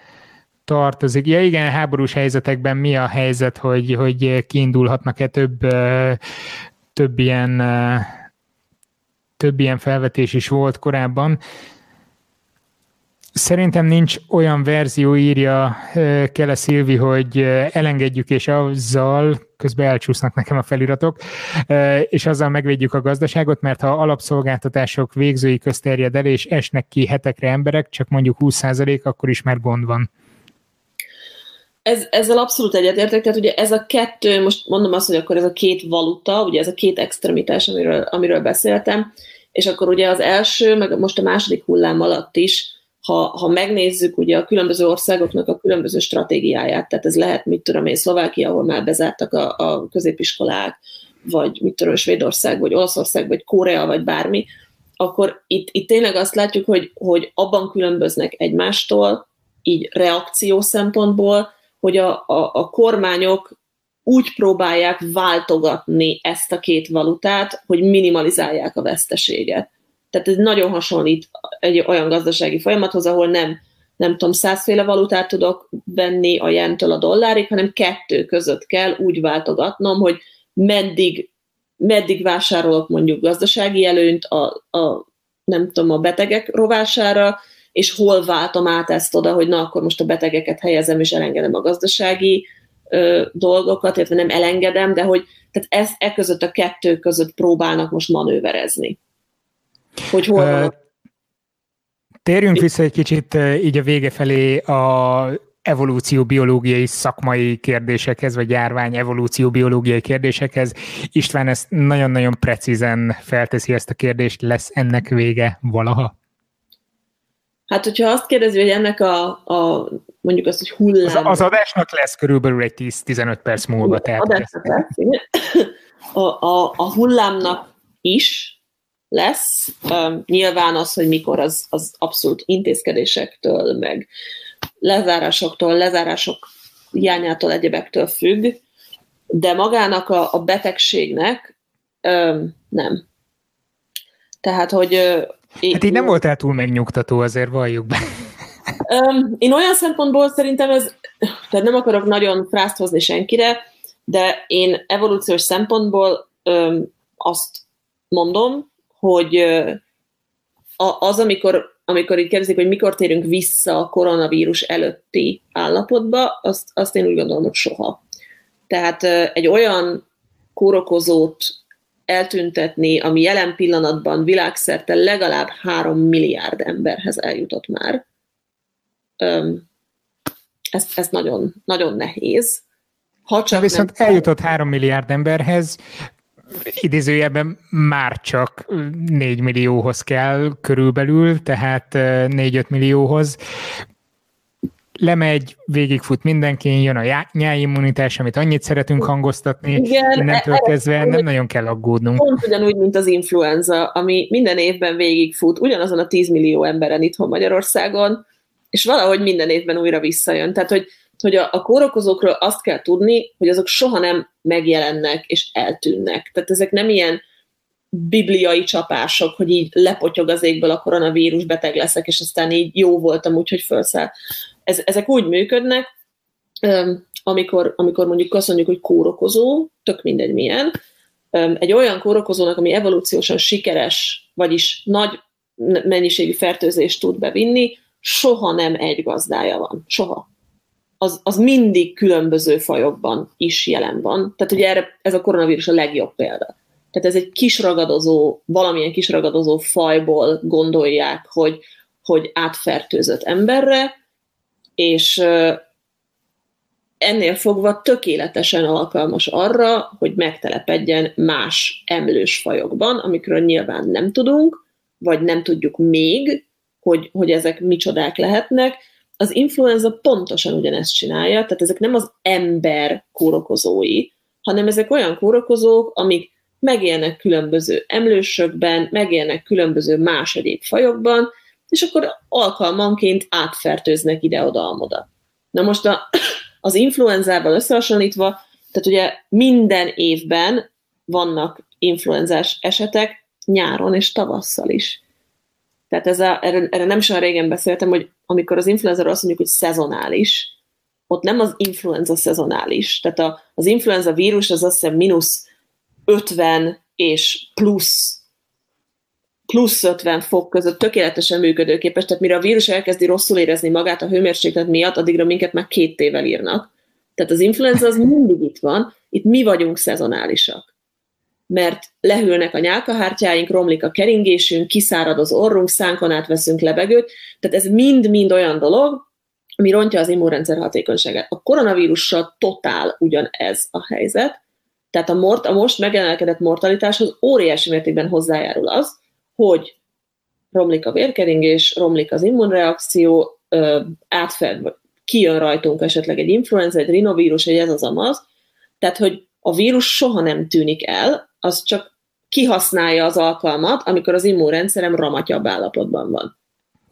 tartozik. Ja igen, háborús helyzetekben mi a helyzet, hogy, hogy kiindulhatnak-e több, több ilyen több ilyen felvetés is volt korábban. Szerintem nincs olyan verzió, írja Kele Szilvi, hogy elengedjük, és azzal, közben elcsúsznak nekem a feliratok, és azzal megvédjük a gazdaságot, mert ha alapszolgáltatások végzői közterjed el, és esnek ki hetekre emberek, csak mondjuk 20%, akkor is már gond van ez, ezzel abszolút egyetértek, tehát ugye ez a kettő, most mondom azt, hogy akkor ez a két valuta, ugye ez a két extremitás, amiről, amiről beszéltem, és akkor ugye az első, meg most a második hullám alatt is, ha, ha megnézzük ugye a különböző országoknak a különböző stratégiáját, tehát ez lehet, mit tudom én, Szlovákia, ahol már bezártak a, a középiskolák, vagy mit tudom, Svédország, vagy Olaszország, vagy Korea, vagy bármi, akkor itt, itt tényleg azt látjuk, hogy, hogy abban különböznek egymástól, így reakció szempontból, hogy a, a, a kormányok úgy próbálják váltogatni ezt a két valutát, hogy minimalizálják a veszteséget. Tehát ez nagyon hasonlít egy olyan gazdasági folyamathoz, ahol nem nem tudom, százféle valutát tudok venni a jentől a dollárig, hanem kettő között kell úgy váltogatnom, hogy meddig, meddig vásárolok mondjuk gazdasági előnyt a, a nem tudom, a betegek rovására, és hol váltom át ezt oda, hogy na, akkor most a betegeket helyezem, és elengedem a gazdasági ö, dolgokat, illetve nem elengedem, de hogy tehát ez, e között a kettő között próbálnak most manőverezni. Hogy hol van Térjünk vissza egy kicsit így a vége felé a evolúció biológiai szakmai kérdésekhez, vagy járvány evolúció biológiai kérdésekhez. István ezt nagyon-nagyon precízen felteszi ezt a kérdést, lesz ennek vége valaha? Hát, hogyha azt kérdezi, hogy ennek a, a mondjuk azt, hogy hullám... Az, az adásnak lesz körülbelül egy 10-15 perc múlva. Tehát adásnak lesz, a, a, a hullámnak is lesz. Um, nyilván az, hogy mikor, az, az abszolút intézkedésektől, meg lezárásoktól, lezárások hiányától, egyebektől függ, de magának a, a betegségnek nem. Tehát, hogy... Hát így nem voltál túl megnyugtató, azért valljuk be. Én olyan szempontból szerintem ez, tehát nem akarok nagyon frászt hozni senkire, de én evolúciós szempontból azt mondom, hogy az, amikor amikor így kérdezik, hogy mikor térünk vissza a koronavírus előtti állapotba, azt, azt én úgy gondolom, hogy soha. Tehát egy olyan kórokozót eltüntetni, ami jelen pillanatban világszerte legalább három milliárd emberhez eljutott már, ez, ez nagyon, nagyon nehéz. Ha csak viszont nem... eljutott három milliárd emberhez, idézőjelben már csak 4 millióhoz kell körülbelül, tehát 4-5 millióhoz. Lemegy, végigfut mindenki, jön a nyáimmunitás, amit annyit szeretünk hangoztatni, Igen, innentől e- kezdve nem nagyon kell aggódnunk. Pont ugyanúgy, mint az influenza, ami minden évben végigfut, ugyanazon a 10 millió emberen itthon Magyarországon, és valahogy minden évben újra visszajön. Tehát, hogy hogy a, a kórokozókról azt kell tudni, hogy azok soha nem megjelennek és eltűnnek. Tehát ezek nem ilyen bibliai csapások, hogy így lepotyog az égből a koronavírus, beteg leszek, és aztán így jó voltam, úgyhogy felszáll. Ez, ezek úgy működnek, amikor, amikor mondjuk azt mondjuk, hogy kórokozó, tök mindegy milyen, egy olyan kórokozónak, ami evolúciósan sikeres, vagyis nagy mennyiségű fertőzést tud bevinni, soha nem egy gazdája van. Soha az, az mindig különböző fajokban is jelen van. Tehát ugye erre ez a koronavírus a legjobb példa. Tehát ez egy kisragadozó, valamilyen kisragadozó fajból gondolják, hogy, hogy átfertőzött emberre, és ennél fogva tökéletesen alkalmas arra, hogy megtelepedjen más emlős fajokban, amikről nyilván nem tudunk, vagy nem tudjuk még, hogy, hogy ezek micsodák lehetnek, az influenza pontosan ugyanezt csinálja, tehát ezek nem az ember kórokozói, hanem ezek olyan kórokozók, amik megélnek különböző emlősökben, megélnek különböző más egyéb fajokban, és akkor alkalmanként átfertőznek ide-oda-amoda. Na most a, az influenzával összehasonlítva, tehát ugye minden évben vannak influenzás esetek, nyáron és tavasszal is. Tehát ez a, erre, erre nem is olyan régen beszéltem, hogy amikor az influenza azt mondjuk, hogy szezonális, ott nem az influenza szezonális. Tehát a, az influenza vírus az azt hiszem mínusz 50 és plusz plusz 50 fok között tökéletesen működőképes, tehát mire a vírus elkezdi rosszul érezni magát a hőmérséklet miatt, addigra minket már két évvel írnak. Tehát az influenza az mindig itt van, itt mi vagyunk szezonálisak mert lehűlnek a nyálkahártyáink, romlik a keringésünk, kiszárad az orrunk, szánkon átveszünk lebegőt, tehát ez mind-mind olyan dolog, ami rontja az immunrendszer hatékonyságát. A koronavírussal totál ugyanez a helyzet, tehát a, mort, a most megemelkedett mortalitáshoz óriási mértékben hozzájárul az, hogy romlik a vérkeringés, romlik az immunreakció, átfed, kijön rajtunk esetleg egy influenza, egy rinovírus, egy ez az amaz, tehát hogy a vírus soha nem tűnik el, az csak kihasználja az alkalmat, amikor az immunrendszerem ramatyabb állapotban van.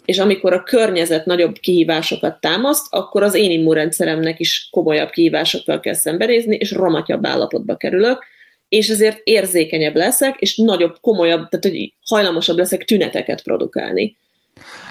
És amikor a környezet nagyobb kihívásokat támaszt, akkor az én immunrendszeremnek is komolyabb kihívásokkal kell szembenézni, és ramatyabb állapotba kerülök, és ezért érzékenyebb leszek, és nagyobb, komolyabb, tehát hogy hajlamosabb leszek tüneteket produkálni.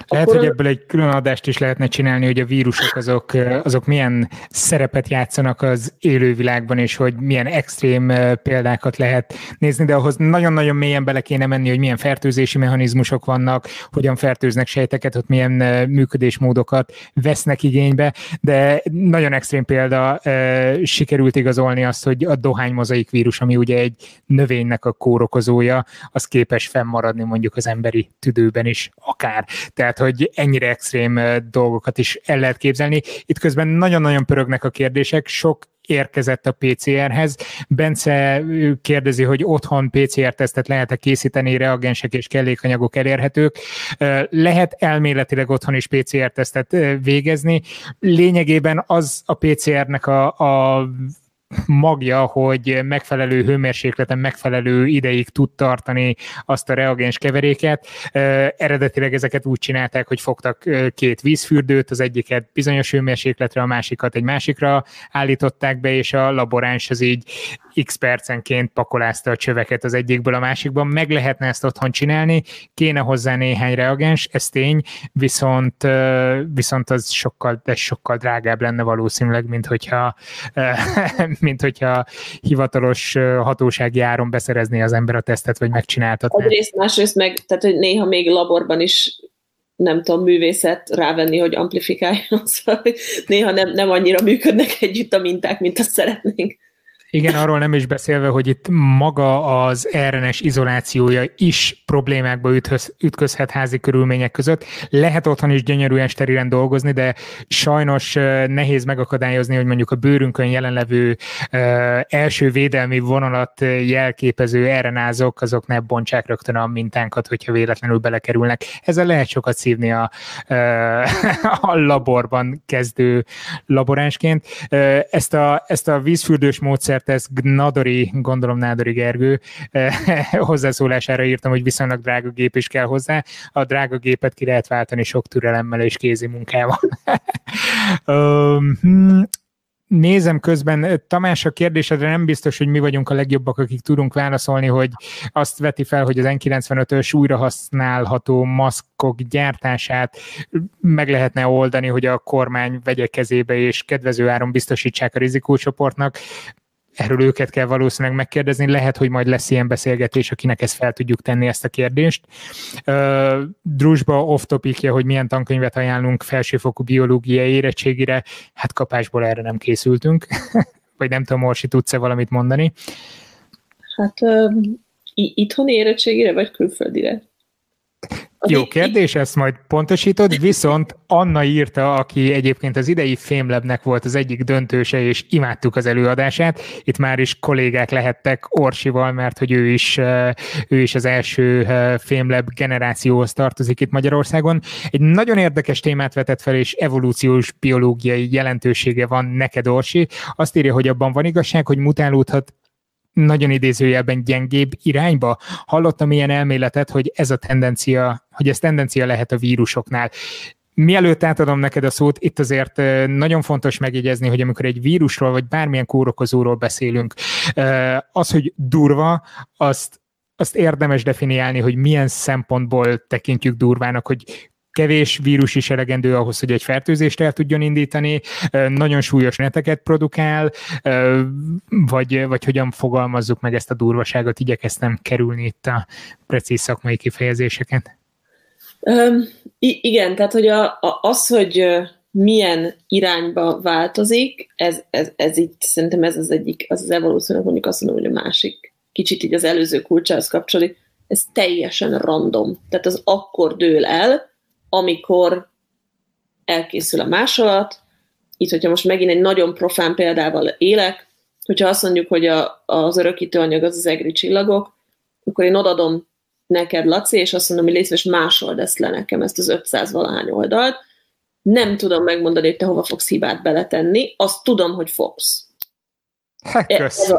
Lehet, hogy ebből egy külön adást is lehetne csinálni, hogy a vírusok azok, azok milyen szerepet játszanak az élővilágban, és hogy milyen extrém példákat lehet nézni, de ahhoz nagyon-nagyon mélyen bele kéne menni, hogy milyen fertőzési mechanizmusok vannak, hogyan fertőznek sejteket, ott milyen működésmódokat vesznek igénybe, de nagyon extrém példa sikerült igazolni azt, hogy a dohánymozaik vírus, ami ugye egy növénynek a kórokozója, az képes fennmaradni mondjuk az emberi tüdőben is akár. Tehát, hogy ennyire extrém dolgokat is el lehet képzelni. Itt közben nagyon-nagyon pörögnek a kérdések, sok érkezett a PCR-hez. Bence kérdezi, hogy otthon PCR-tesztet lehet-e készíteni, reagensek és kellékanyagok elérhetők. Lehet elméletileg otthon is PCR-tesztet végezni. Lényegében az a PCR-nek a, a magja, hogy megfelelő hőmérsékleten, megfelelő ideig tud tartani azt a reagens keveréket. Eredetileg ezeket úgy csinálták, hogy fogtak két vízfürdőt, az egyiket bizonyos hőmérsékletre, a másikat egy másikra állították be, és a laboráns az így x percenként pakolázta a csöveket az egyikből a másikban. Meg lehetne ezt otthon csinálni, kéne hozzá néhány reagens, ez tény, viszont, viszont az sokkal, de sokkal drágább lenne valószínűleg, mint hogyha mint hogyha hivatalos hatósági áron beszerezné az ember a tesztet, vagy megcsináltatná. Egyrészt, másrészt meg, tehát hogy néha még laborban is nem tudom, művészet rávenni, hogy amplifikáljon, szóval néha nem, nem annyira működnek együtt a minták, mint azt szeretnénk. Igen, arról nem is beszélve, hogy itt maga az RNS izolációja is problémákba ütköz, ütközhet házi körülmények között. Lehet otthon is gyönyörűen sterilen dolgozni, de sajnos nehéz megakadályozni, hogy mondjuk a bőrünkön jelenlevő első védelmi vonalat jelképező RNA-zok, azok ne bontsák rögtön a mintánkat, hogyha véletlenül belekerülnek. Ezzel lehet sokat szívni a, a laborban kezdő laboránsként. Ezt a, ezt a vízfürdős módszer ez Gnadori, gondolom Nádori Gergő eh, hozzászólására írtam, hogy viszonylag drága gép is kell hozzá. A drága gépet ki lehet váltani sok türelemmel és kézi munkával. um, nézem közben, Tamás, a kérdésedre nem biztos, hogy mi vagyunk a legjobbak, akik tudunk válaszolni, hogy azt veti fel, hogy az N95-ös újrahasználható maszkok gyártását meg lehetne oldani, hogy a kormány vegye kezébe és kedvező áron biztosítsák a rizikócsoportnak erről őket kell valószínűleg megkérdezni, lehet, hogy majd lesz ilyen beszélgetés, akinek ezt fel tudjuk tenni ezt a kérdést. Uh, Drusba off topicja, hogy milyen tankönyvet ajánlunk felsőfokú biológiai érettségire, hát kapásból erre nem készültünk, vagy nem tudom, Orsi, tudsz-e valamit mondani? Hát uh, itthoni érettségére, vagy külföldire? Jó kérdés, ezt majd pontosítod, viszont Anna írta, aki egyébként az idei Fémlebnek volt az egyik döntőse, és imádtuk az előadását. Itt már is kollégák lehettek Orsival, mert hogy ő is, ő is az első Fémleb generációhoz tartozik itt Magyarországon. Egy nagyon érdekes témát vetett fel, és evolúciós biológiai jelentősége van neked, Orsi. Azt írja, hogy abban van igazság, hogy mutálódhat nagyon idézőjelben gyengébb irányba. Hallottam ilyen elméletet, hogy ez a tendencia, hogy ez tendencia lehet a vírusoknál. Mielőtt átadom neked a szót, itt azért nagyon fontos megjegyezni, hogy amikor egy vírusról vagy bármilyen kórokozóról beszélünk, az, hogy durva, azt azt érdemes definiálni, hogy milyen szempontból tekintjük durvának, hogy kevés vírus is elegendő ahhoz, hogy egy fertőzést el tudjon indítani, nagyon súlyos neteket produkál, vagy, vagy hogyan fogalmazzuk meg ezt a durvaságot, igyekeztem kerülni itt a precíz szakmai kifejezéseket. Um, igen, tehát hogy a, a, az, hogy milyen irányba változik, ez, ez, ez itt szerintem ez az egyik, az az evolúciónak mondjuk azt mondom, hogy a másik, kicsit így az előző kulcsához kapcsolódik, ez teljesen random. Tehát az akkor dől el, amikor elkészül a másolat. Itt, hogyha most megint egy nagyon profán példával élek, hogyha azt mondjuk, hogy a, az örökítőanyag az az egri csillagok, akkor én odadom neked, Laci, és azt mondom, hogy légy másold ezt le nekem, ezt az 500 valahány oldalt. Nem tudom megmondani, hogy te hova fogsz hibát beletenni, azt tudom, hogy fogsz. Hát, kösz.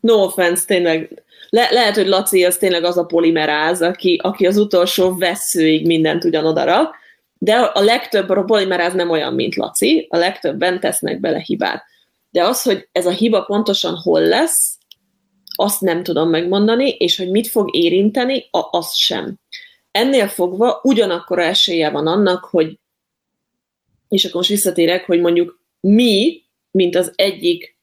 No offense, tényleg le, lehet, hogy Laci az tényleg az a polimeráz, aki, aki az utolsó veszőig mindent ugyanodara, de a legtöbb a polimeráz nem olyan, mint Laci, a legtöbben tesznek bele hibát. De az, hogy ez a hiba pontosan hol lesz, azt nem tudom megmondani, és hogy mit fog érinteni, azt sem. ennél fogva ugyanakkor esélye van annak, hogy, és akkor most visszatérek, hogy mondjuk mi, mint az egyik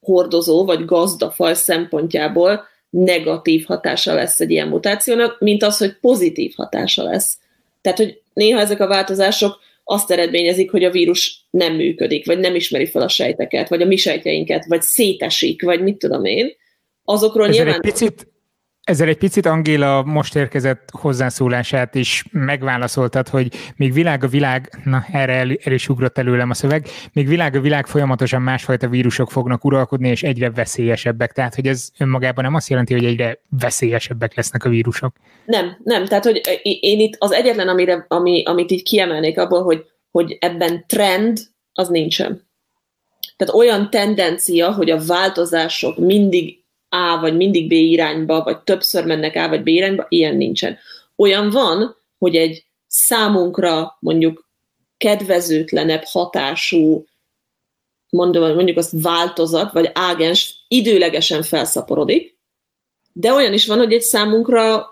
hordozó vagy gazdafaj szempontjából negatív hatása lesz egy ilyen mutációnak, mint az, hogy pozitív hatása lesz. Tehát, hogy néha ezek a változások azt eredményezik, hogy a vírus nem működik, vagy nem ismeri fel a sejteket, vagy a mi sejtjeinket, vagy szétesik, vagy mit tudom én. Azokról Ezzel nyilván... Egy picit, ezzel egy picit Angéla most érkezett hozzászólását is megválaszoltad, hogy még világ a világ, na erre el, el is ugrott előlem a szöveg, még világ a világ folyamatosan másfajta vírusok fognak uralkodni, és egyre veszélyesebbek. Tehát, hogy ez önmagában nem azt jelenti, hogy egyre veszélyesebbek lesznek a vírusok. Nem, nem. Tehát, hogy én itt az egyetlen, amire, ami, amit így kiemelnék abból, hogy, hogy ebben trend, az nincsen. Tehát olyan tendencia, hogy a változások mindig a vagy mindig B irányba, vagy többször mennek A vagy B irányba, ilyen nincsen. Olyan van, hogy egy számunkra mondjuk kedvezőtlenebb hatású, mondom, mondjuk azt változat, vagy ágens időlegesen felszaporodik, de olyan is van, hogy egy számunkra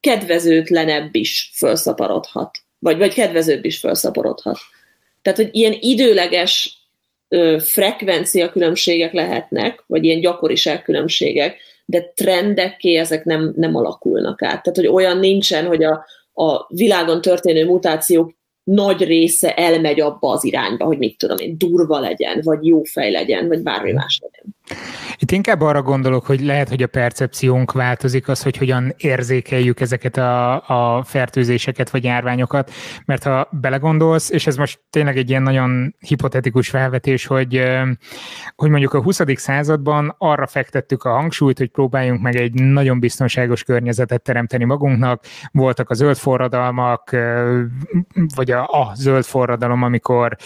kedvezőtlenebb is felszaporodhat, vagy, vagy kedvezőbb is felszaporodhat. Tehát, hogy ilyen időleges frekvencia különbségek lehetnek, vagy ilyen gyakoriság különbségek, de trendekké ezek nem, nem alakulnak át. Tehát, hogy olyan nincsen, hogy a, a világon történő mutációk nagy része elmegy abba az irányba, hogy mit tudom én, durva legyen, vagy jó fej legyen, vagy bármi más legyen. Itt inkább arra gondolok, hogy lehet, hogy a percepciónk változik, az, hogy hogyan érzékeljük ezeket a, a fertőzéseket vagy járványokat, mert ha belegondolsz, és ez most tényleg egy ilyen nagyon hipotetikus felvetés, hogy, hogy mondjuk a 20. században arra fektettük a hangsúlyt, hogy próbáljunk meg egy nagyon biztonságos környezetet teremteni magunknak, voltak a zöld forradalmak, vagy a, a zöld forradalom, amikor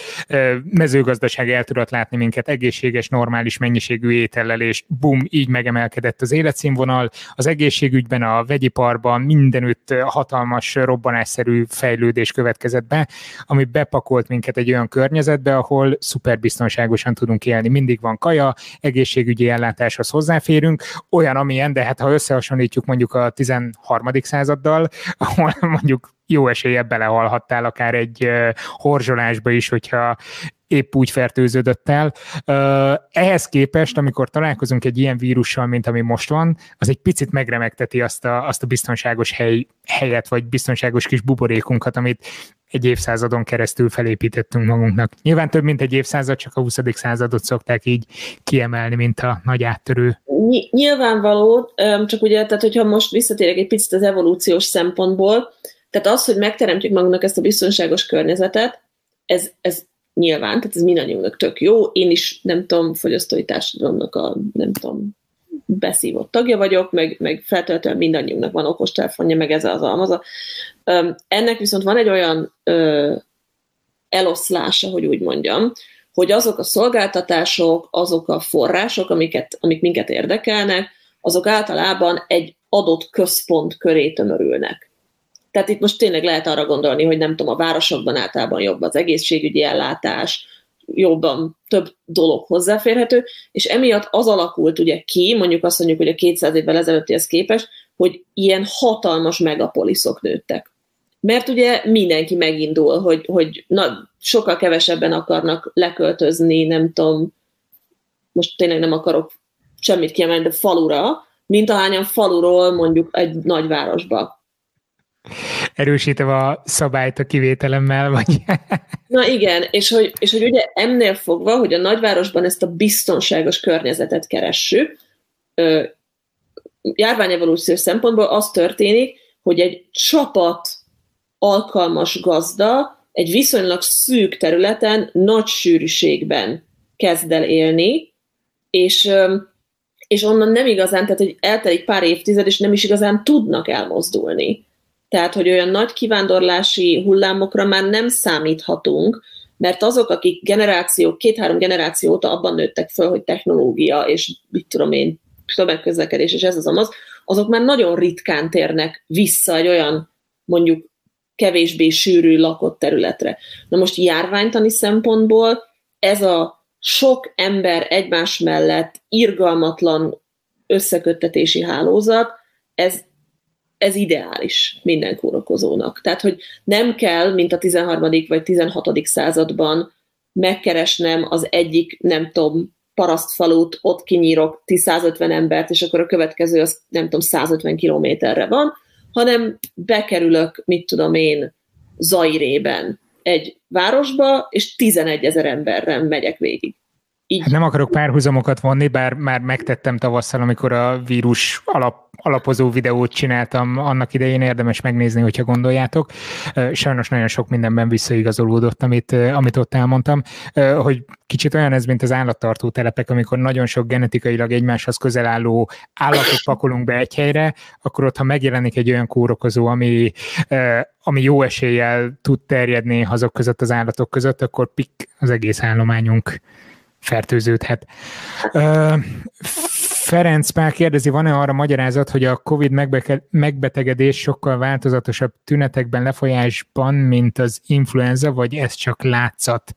mezőgazdaság el tudott látni minket egészséges, normális mennyiségű étellel, és bum, így megemelkedett az életszínvonal. Az egészségügyben, a vegyiparban mindenütt hatalmas robbanásszerű fejlődés következett be, ami bepakolt minket egy olyan környezetbe, ahol szuperbiztonságosan tudunk élni. Mindig van kaja, egészségügyi ellátáshoz hozzáférünk, olyan, amilyen, de hát ha összehasonlítjuk mondjuk a 13. századdal, ahol mondjuk jó esélye belehalhattál akár egy horzsolásba is, hogyha épp úgy fertőződött el. Ehhez képest, amikor találkozunk egy ilyen vírussal, mint ami most van, az egy picit megremegteti azt a, azt a biztonságos hely, helyet, vagy biztonságos kis buborékunkat, amit egy évszázadon keresztül felépítettünk magunknak. Nyilván több, mint egy évszázad, csak a 20. századot szokták így kiemelni, mint a nagy áttörő. Nyilvánvaló, csak ugye, tehát hogyha most visszatérek egy picit az evolúciós szempontból, tehát az, hogy megteremtjük magunknak ezt a biztonságos környezetet, ez, ez nyilván, tehát ez mindannyiunknak tök jó. Én is, nem tudom, fogyasztói társadalomnak a, nem tudom, beszívott tagja vagyok, meg, meg feltétlenül mindannyiunknak van okostelefonja, meg ez az almaza. Ennek viszont van egy olyan ö, eloszlása, hogy úgy mondjam, hogy azok a szolgáltatások, azok a források, amiket, amik minket érdekelnek, azok általában egy adott központ köré tömörülnek. Tehát itt most tényleg lehet arra gondolni, hogy nem tudom, a városokban általában jobb az egészségügyi ellátás, jobban több dolog hozzáférhető, és emiatt az alakult ugye ki, mondjuk azt mondjuk, hogy a 200 évvel ezelőttihez képest, hogy ilyen hatalmas megapoliszok nőttek. Mert ugye mindenki megindul, hogy, hogy na, sokkal kevesebben akarnak leköltözni, nem tudom, most tényleg nem akarok semmit kiemelni, de falura, mint ahányan faluról mondjuk egy nagyvárosba erősítem a szabályt a kivételemmel, vagy... Na igen, és hogy, és hogy ugye ennél fogva, hogy a nagyvárosban ezt a biztonságos környezetet keressük, járványevolúciós szempontból az történik, hogy egy csapat alkalmas gazda egy viszonylag szűk területen, nagy sűrűségben kezd el élni, és, és onnan nem igazán, tehát hogy eltelik pár évtized, és nem is igazán tudnak elmozdulni. Tehát, hogy olyan nagy kivándorlási hullámokra már nem számíthatunk, mert azok, akik generáció, két-három generáció óta abban nőttek föl, hogy technológia, és mit tudom én, tömegközlekedés, és ez az amaz, azok már nagyon ritkán térnek vissza egy olyan mondjuk kevésbé sűrű lakott területre. Na most járványtani szempontból ez a sok ember egymás mellett irgalmatlan összeköttetési hálózat, ez ez ideális minden kórokozónak. Tehát, hogy nem kell, mint a 13. vagy 16. században megkeresnem az egyik, nem tudom, parasztfalut, ott kinyírok 150 embert, és akkor a következő az nem tudom, 150 kilométerre van, hanem bekerülök, mit tudom én, Zairében egy városba, és 11 ezer emberrel megyek végig. Így. Hát nem akarok párhuzamokat vonni, bár már megtettem tavasszal, amikor a vírus alap, alapozó videót csináltam, annak idején érdemes megnézni, hogyha gondoljátok. Sajnos nagyon sok mindenben visszaigazolódott, amit, amit ott elmondtam, hogy kicsit olyan ez, mint az állattartó telepek, amikor nagyon sok genetikailag egymáshoz közel álló állatot pakolunk be egy helyre, akkor ott, ha megjelenik egy olyan kórokozó, ami, ami jó eséllyel tud terjedni azok között az állatok között, akkor pik az egész állományunk fertőződhet. Ferenc Pál kérdezi, van-e arra magyarázat, hogy a COVID megbetegedés sokkal változatosabb tünetekben, lefolyásban, mint az influenza, vagy ez csak látszat?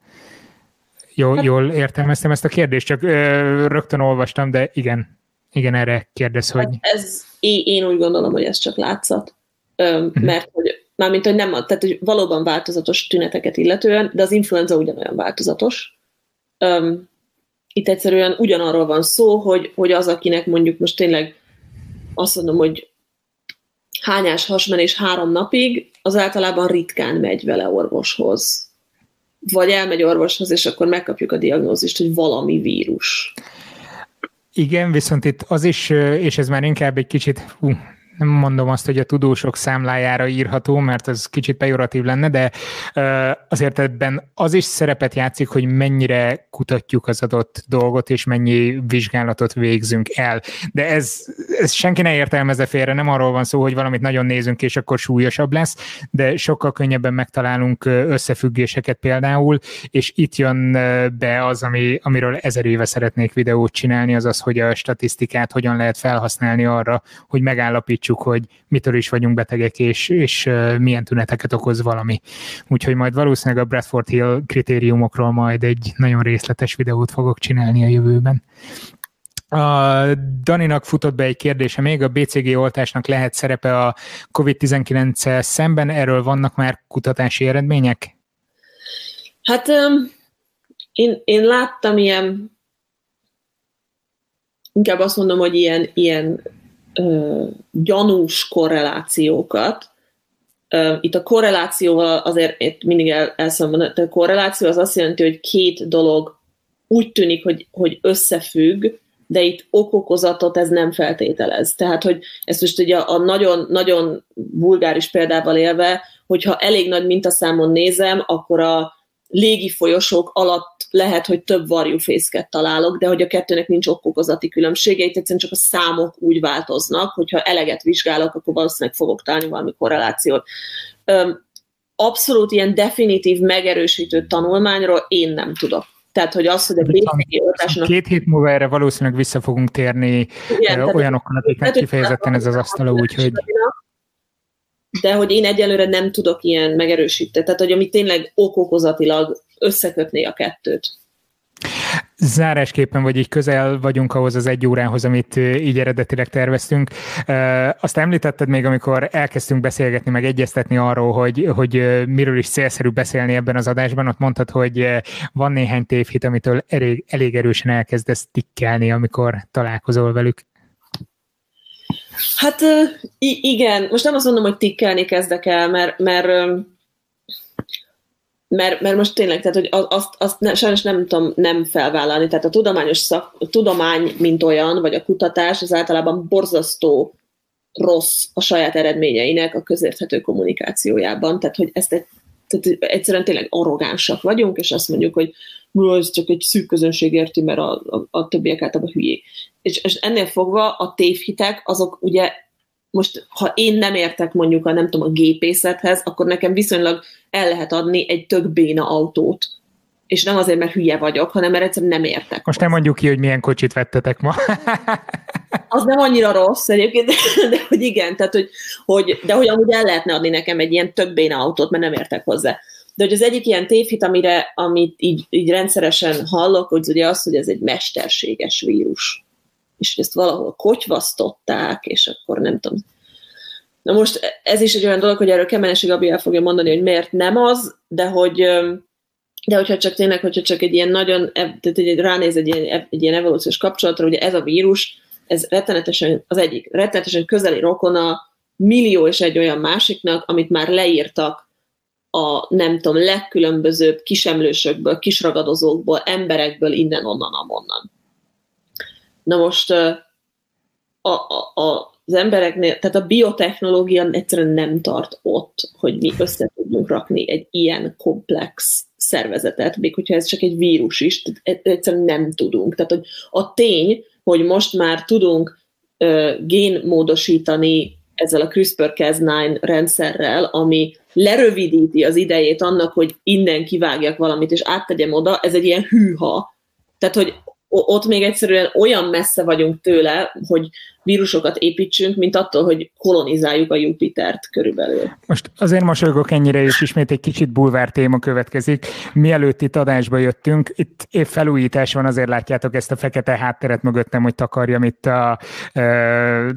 Jól, hát- jól értelmeztem ezt a kérdést, csak ö, rögtön olvastam, de igen, igen, erre kérdez, hogy... Hát ez, én úgy gondolom, hogy ez csak látszat, ö, uh-huh. mert hogy mármint, hogy nem, tehát hogy valóban változatos tüneteket illetően, de az influenza ugyanolyan változatos. Öm, itt egyszerűen ugyanarról van szó, hogy, hogy az, akinek mondjuk most tényleg azt mondom, hogy hányás hasmenés három napig, az általában ritkán megy vele orvoshoz. Vagy elmegy orvoshoz, és akkor megkapjuk a diagnózist, hogy valami vírus. Igen, viszont itt az is, és ez már inkább egy kicsit, hú, nem mondom azt, hogy a tudósok számlájára írható, mert az kicsit pejoratív lenne, de azért ebben az is szerepet játszik, hogy mennyire kutatjuk az adott dolgot, és mennyi vizsgálatot végzünk el. De ez, ez senki ne értelmezze félre, nem arról van szó, hogy valamit nagyon nézünk, és akkor súlyosabb lesz, de sokkal könnyebben megtalálunk összefüggéseket például, és itt jön be az, ami, amiről ezer éve szeretnék videót csinálni, az az, hogy a statisztikát hogyan lehet felhasználni arra, hogy megállapítsuk megállapítsuk, hogy mitől is vagyunk betegek, és, és milyen tüneteket okoz valami. Úgyhogy majd valószínűleg a Bradford Hill kritériumokról majd egy nagyon részletes videót fogok csinálni a jövőben. A Daninak futott be egy kérdése még, a BCG oltásnak lehet szerepe a COVID-19-szel szemben, erről vannak már kutatási eredmények? Hát um, én, én láttam ilyen, inkább azt mondom, hogy ilyen, ilyen ö, gyanús korrelációkat. Ö, itt a korrelációval azért itt mindig el, elszomban, a korreláció az azt jelenti, hogy két dolog úgy tűnik, hogy, hogy összefügg, de itt okokozatot ez nem feltételez. Tehát, hogy ezt most ugye a nagyon, nagyon vulgáris példával élve, hogyha elég nagy mintaszámon nézem, akkor a légi folyosók alatt lehet, hogy több varjúfészket találok, de hogy a kettőnek nincs okokozati különbsége, itt egyszerűen csak a számok úgy változnak, hogyha eleget vizsgálok, akkor valószínűleg fogok találni valami korrelációt. Abszolút ilyen definitív megerősítő tanulmányról én nem tudok. Tehát, hogy az, hogy a BCG oltásnak... Két hét múlva erre valószínűleg vissza fogunk térni Igen, olyanokkal, akiknek kifejezetten ez az asztala, úgyhogy de hogy én egyelőre nem tudok ilyen megerősíteni, tehát hogy ami tényleg okokozatilag összekötné a kettőt. Zárásképpen, vagy így közel vagyunk ahhoz az egy órához, amit így eredetileg terveztünk. Azt említetted még, amikor elkezdtünk beszélgetni, meg egyeztetni arról, hogy, hogy miről is célszerű beszélni ebben az adásban, ott mondtad, hogy van néhány tévhit, amitől elég, elég erősen elkezdesz tikkelni, amikor találkozol velük. Hát igen, most nem azt mondom, hogy tikkelni kezdek el, mert, mert mert, mert most tényleg, tehát, hogy azt, azt ne, sajnos nem tudom nem felvállalni, tehát a tudományos szak, a tudomány, mint olyan, vagy a kutatás, az általában borzasztó rossz a saját eredményeinek a közérthető kommunikációjában, tehát hogy ezt egy, tehát egyszerűen tényleg arrogánsak vagyunk, és azt mondjuk, hogy ez csak egy szűk közönség érti, mert a, a, a többiek általában hülyék. És, és ennél fogva a tévhitek, azok ugye most, ha én nem értek mondjuk a, nem tudom, a gépészethez, akkor nekem viszonylag el lehet adni egy tök béna autót. És nem azért, mert hülye vagyok, hanem mert egyszerűen nem értek. Most nem mondjuk ki, hogy milyen kocsit vettetek ma. az nem annyira rossz egyébként, de, de hogy igen, tehát hogy, hogy, de hogy amúgy el lehetne adni nekem egy ilyen tök béna autót, mert nem értek hozzá. De hogy az egyik ilyen tévhit, amire, amit így, így rendszeresen hallok, hogy ugye az, hogy ez egy mesterséges vírus. És ezt valahol kotyvasztották, és akkor nem tudom. Na most ez is egy olyan dolog, hogy erről Kemenesi Gabi el fogja mondani, hogy miért nem az, de hogy de hogyha csak tényleg, hogyha csak egy ilyen nagyon, tehát egy, ránéz egy ilyen, egy ilyen evolúciós kapcsolatra, ugye ez a vírus, ez rettenetesen, az egyik rettenetesen közeli rokona millió és egy olyan másiknak, amit már leírtak a nem tudom, legkülönbözőbb kisemlősökből, kisragadozókból, emberekből, innen, onnan, amonnan. Na most a, a, a, az embereknél, tehát a biotechnológia egyszerűen nem tart ott, hogy mi össze tudjunk rakni egy ilyen komplex szervezetet, még hogyha ez csak egy vírus is, tehát egyszerűen nem tudunk. Tehát hogy a tény, hogy most már tudunk génmódosítani ezzel a CRISPR-Cas9 rendszerrel, ami lerövidíti az idejét annak, hogy innen kivágjak valamit, és áttegyem oda, ez egy ilyen hűha. Tehát, hogy ott még egyszerűen olyan messze vagyunk tőle, hogy vírusokat építsünk, mint attól, hogy kolonizáljuk a Jupitert körülbelül. Most azért mosolygok ennyire, és ismét egy kicsit bulvár téma következik. Mielőtt itt adásba jöttünk, itt épp felújítás van, azért látjátok ezt a fekete hátteret mögöttem, hogy takarjam itt a e,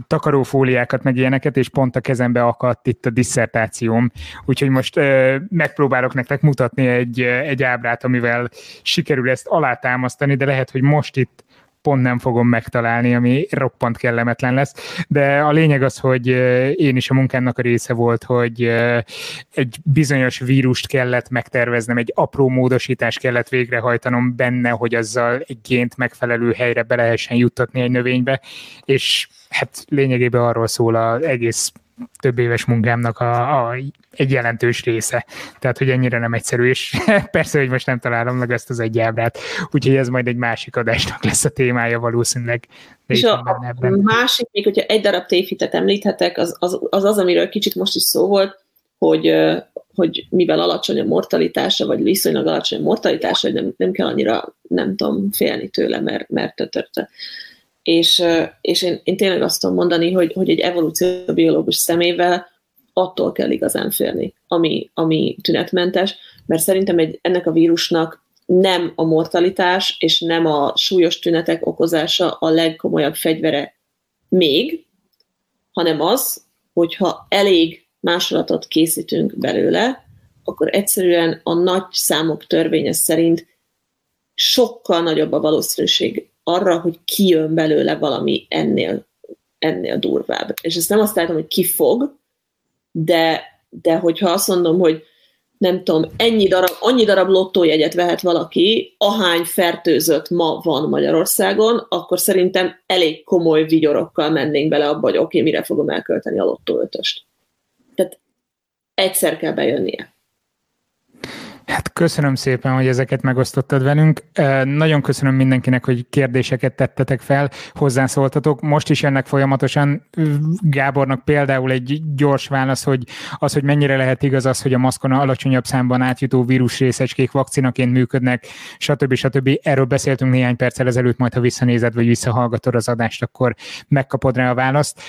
takarófóliákat, meg ilyeneket, és pont a kezembe akadt itt a disszertációm. Úgyhogy most e, megpróbálok nektek mutatni egy, egy ábrát, amivel sikerül ezt alátámasztani, de lehet, hogy most itt pont nem fogom megtalálni, ami roppant kellemetlen lesz, de a lényeg az, hogy én is a munkámnak a része volt, hogy egy bizonyos vírust kellett megterveznem, egy apró módosítást kellett végrehajtanom benne, hogy azzal egy gént megfelelő helyre be lehessen juttatni egy növénybe, és hát lényegében arról szól az egész több éves munkámnak a, a, egy jelentős része. Tehát, hogy ennyire nem egyszerű, és persze, hogy most nem találom meg ezt az egy ábrát, úgyhogy ez majd egy másik adásnak lesz a témája valószínűleg. De és a, ebben. másik, még hogyha egy darab tévhitet említhetek, az az, az az, amiről kicsit most is szó volt, hogy, hogy mivel alacsony a mortalitása, vagy viszonylag alacsony a mortalitása, hogy nem, nem kell annyira, nem tudom, félni tőle, mert, mert tötörte és, és én, én tényleg azt tudom mondani, hogy, hogy egy evolúcióbiológus szemével attól kell igazán félni, ami, ami tünetmentes, mert szerintem egy, ennek a vírusnak nem a mortalitás és nem a súlyos tünetek okozása a legkomolyabb fegyvere még, hanem az, hogyha elég másolatot készítünk belőle, akkor egyszerűen a nagy számok törvénye szerint sokkal nagyobb a valószínűség arra, hogy kijön belőle valami ennél, ennél durvább. És ezt nem azt látom, hogy ki fog, de, de hogyha azt mondom, hogy nem tudom, ennyi darab, annyi darab lottójegyet vehet valaki, ahány fertőzött ma van Magyarországon, akkor szerintem elég komoly vigyorokkal mennénk bele abba, hogy oké, okay, mire fogom elkölteni a lottó ötöst. Tehát egyszer kell bejönnie. Hát köszönöm szépen, hogy ezeket megosztottad velünk. Nagyon köszönöm mindenkinek, hogy kérdéseket tettetek fel, hozzászóltatok. Most is ennek folyamatosan. Gábornak például egy gyors válasz, hogy az, hogy mennyire lehet igaz az, hogy a maszkon alacsonyabb számban átjutó vírusrészecskék vakcinaként működnek, stb. stb. Erről beszéltünk néhány perccel ezelőtt, majd ha visszanézed, vagy visszahallgatod az adást, akkor megkapod rá a választ.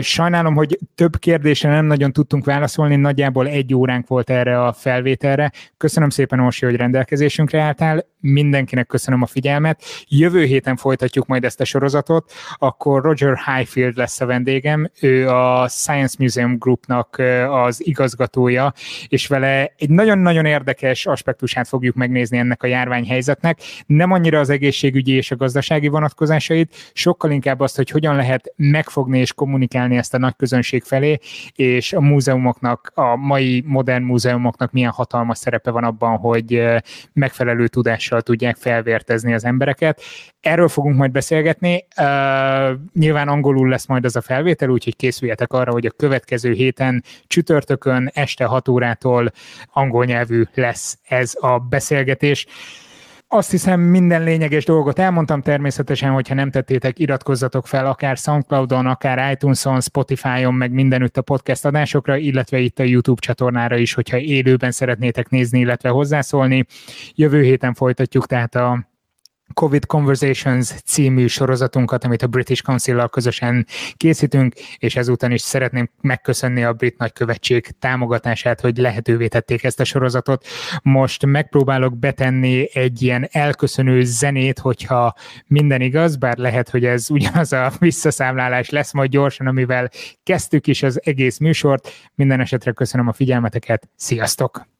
Sajnálom, hogy több kérdésre nem nagyon tudtunk válaszolni, nagyjából egy óránk volt erre a felvételre. Köszönöm Köszönöm szépen, Orsi, hogy rendelkezésünkre álltál. Mindenkinek köszönöm a figyelmet. Jövő héten folytatjuk majd ezt a sorozatot, akkor Roger Highfield lesz a vendégem. Ő a Science Museum Groupnak az igazgatója, és vele egy nagyon-nagyon érdekes aspektusát fogjuk megnézni ennek a járványhelyzetnek. Nem annyira az egészségügyi és a gazdasági vonatkozásait, sokkal inkább azt, hogy hogyan lehet megfogni és kommunikálni ezt a nagy közönség felé, és a múzeumoknak, a mai modern múzeumoknak milyen hatalmas szerepe van abban, hogy megfelelő tudással tudják felvértezni az embereket. Erről fogunk majd beszélgetni. Nyilván angolul lesz majd az a felvétel, úgyhogy készüljetek arra, hogy a következő héten csütörtökön este 6 órától angol nyelvű lesz ez a beszélgetés. Azt hiszem minden lényeges dolgot elmondtam, természetesen, hogyha nem tettétek, iratkozzatok fel akár Soundcloudon, akár iTunes-on, Spotify-on, meg mindenütt a podcast adásokra, illetve itt a YouTube csatornára is, hogyha élőben szeretnétek nézni, illetve hozzászólni. Jövő héten folytatjuk tehát a COVID Conversations című sorozatunkat, amit a British Council-lal közösen készítünk, és ezúton is szeretném megköszönni a brit nagykövetség támogatását, hogy lehetővé tették ezt a sorozatot. Most megpróbálok betenni egy ilyen elköszönő zenét, hogyha minden igaz, bár lehet, hogy ez ugyanaz a visszaszámlálás lesz majd gyorsan, amivel kezdtük is az egész műsort. Minden esetre köszönöm a figyelmeteket, sziasztok!